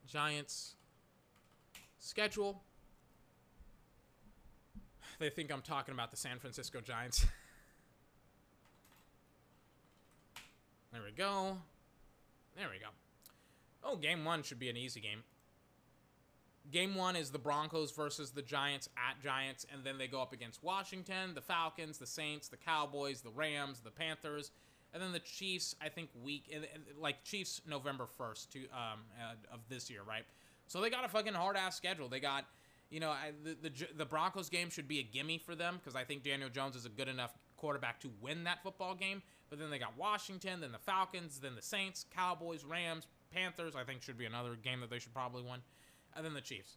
Giants schedule. They think I'm talking about the San Francisco Giants. there we go. There we go. Oh, game one should be an easy game. Game one is the Broncos versus the Giants at Giants, and then they go up against Washington, the Falcons, the Saints, the Cowboys, the Rams, the Panthers, and then the Chiefs. I think week like Chiefs November first to um uh, of this year, right? So they got a fucking hard ass schedule. They got, you know, I, the, the the Broncos game should be a gimme for them because I think Daniel Jones is a good enough quarterback to win that football game. But then they got Washington, then the Falcons, then the Saints, Cowboys, Rams, Panthers. I think should be another game that they should probably win, and then the Chiefs.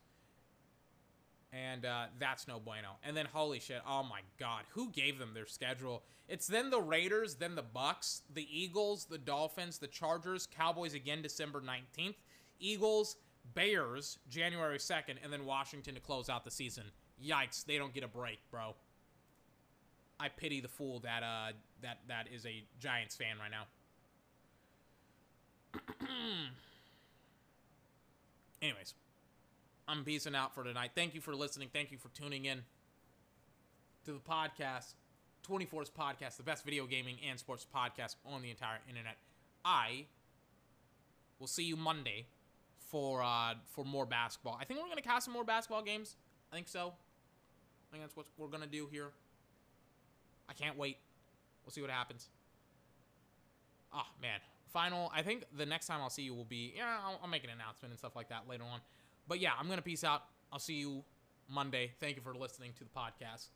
And uh, that's no bueno. And then holy shit, oh my god, who gave them their schedule? It's then the Raiders, then the Bucks, the Eagles, the Dolphins, the Chargers, Cowboys again December 19th, Eagles, Bears January 2nd, and then Washington to close out the season. Yikes, they don't get a break, bro. I pity the fool that uh that that is a Giants fan right now. Anyways, I'm peacing out for tonight. Thank you for listening. Thank you for tuning in to the podcast, 24's podcast, the best video gaming and sports podcast on the entire internet. I will see you Monday for uh for more basketball. I think we're gonna cast some more basketball games. I think so. I think that's what we're gonna do here. I can't wait. We'll see what happens. Oh man, final. I think the next time I'll see you will be yeah. I'll, I'll make an announcement and stuff like that later on. But yeah, I'm gonna peace out. I'll see you Monday. Thank you for listening to the podcast.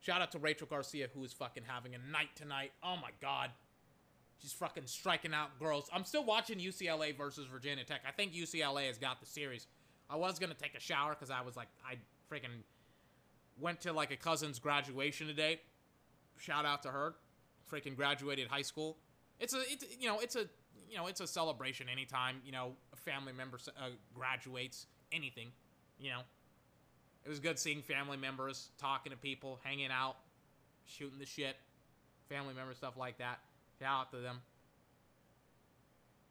Shout out to Rachel Garcia who is fucking having a night tonight. Oh my god. She's fucking striking out girls. I'm still watching UCLA versus Virginia Tech. I think UCLA has got the series. I was gonna take a shower because I was like, I freaking went to like a cousin's graduation today. Shout out to her. Freaking graduated high school. It's a, it's you know, it's a, you know, it's a celebration anytime you know a family member uh, graduates. Anything, you know. It was good seeing family members talking to people, hanging out, shooting the shit, family member stuff like that. Shout out to them.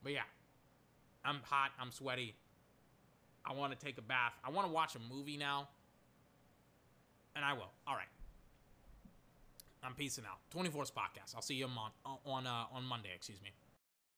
But yeah, I'm hot. I'm sweaty. I want to take a bath. I want to watch a movie now. And I will. All right. I'm peacing out. 24's podcast. I'll see you on on uh, on Monday. Excuse me.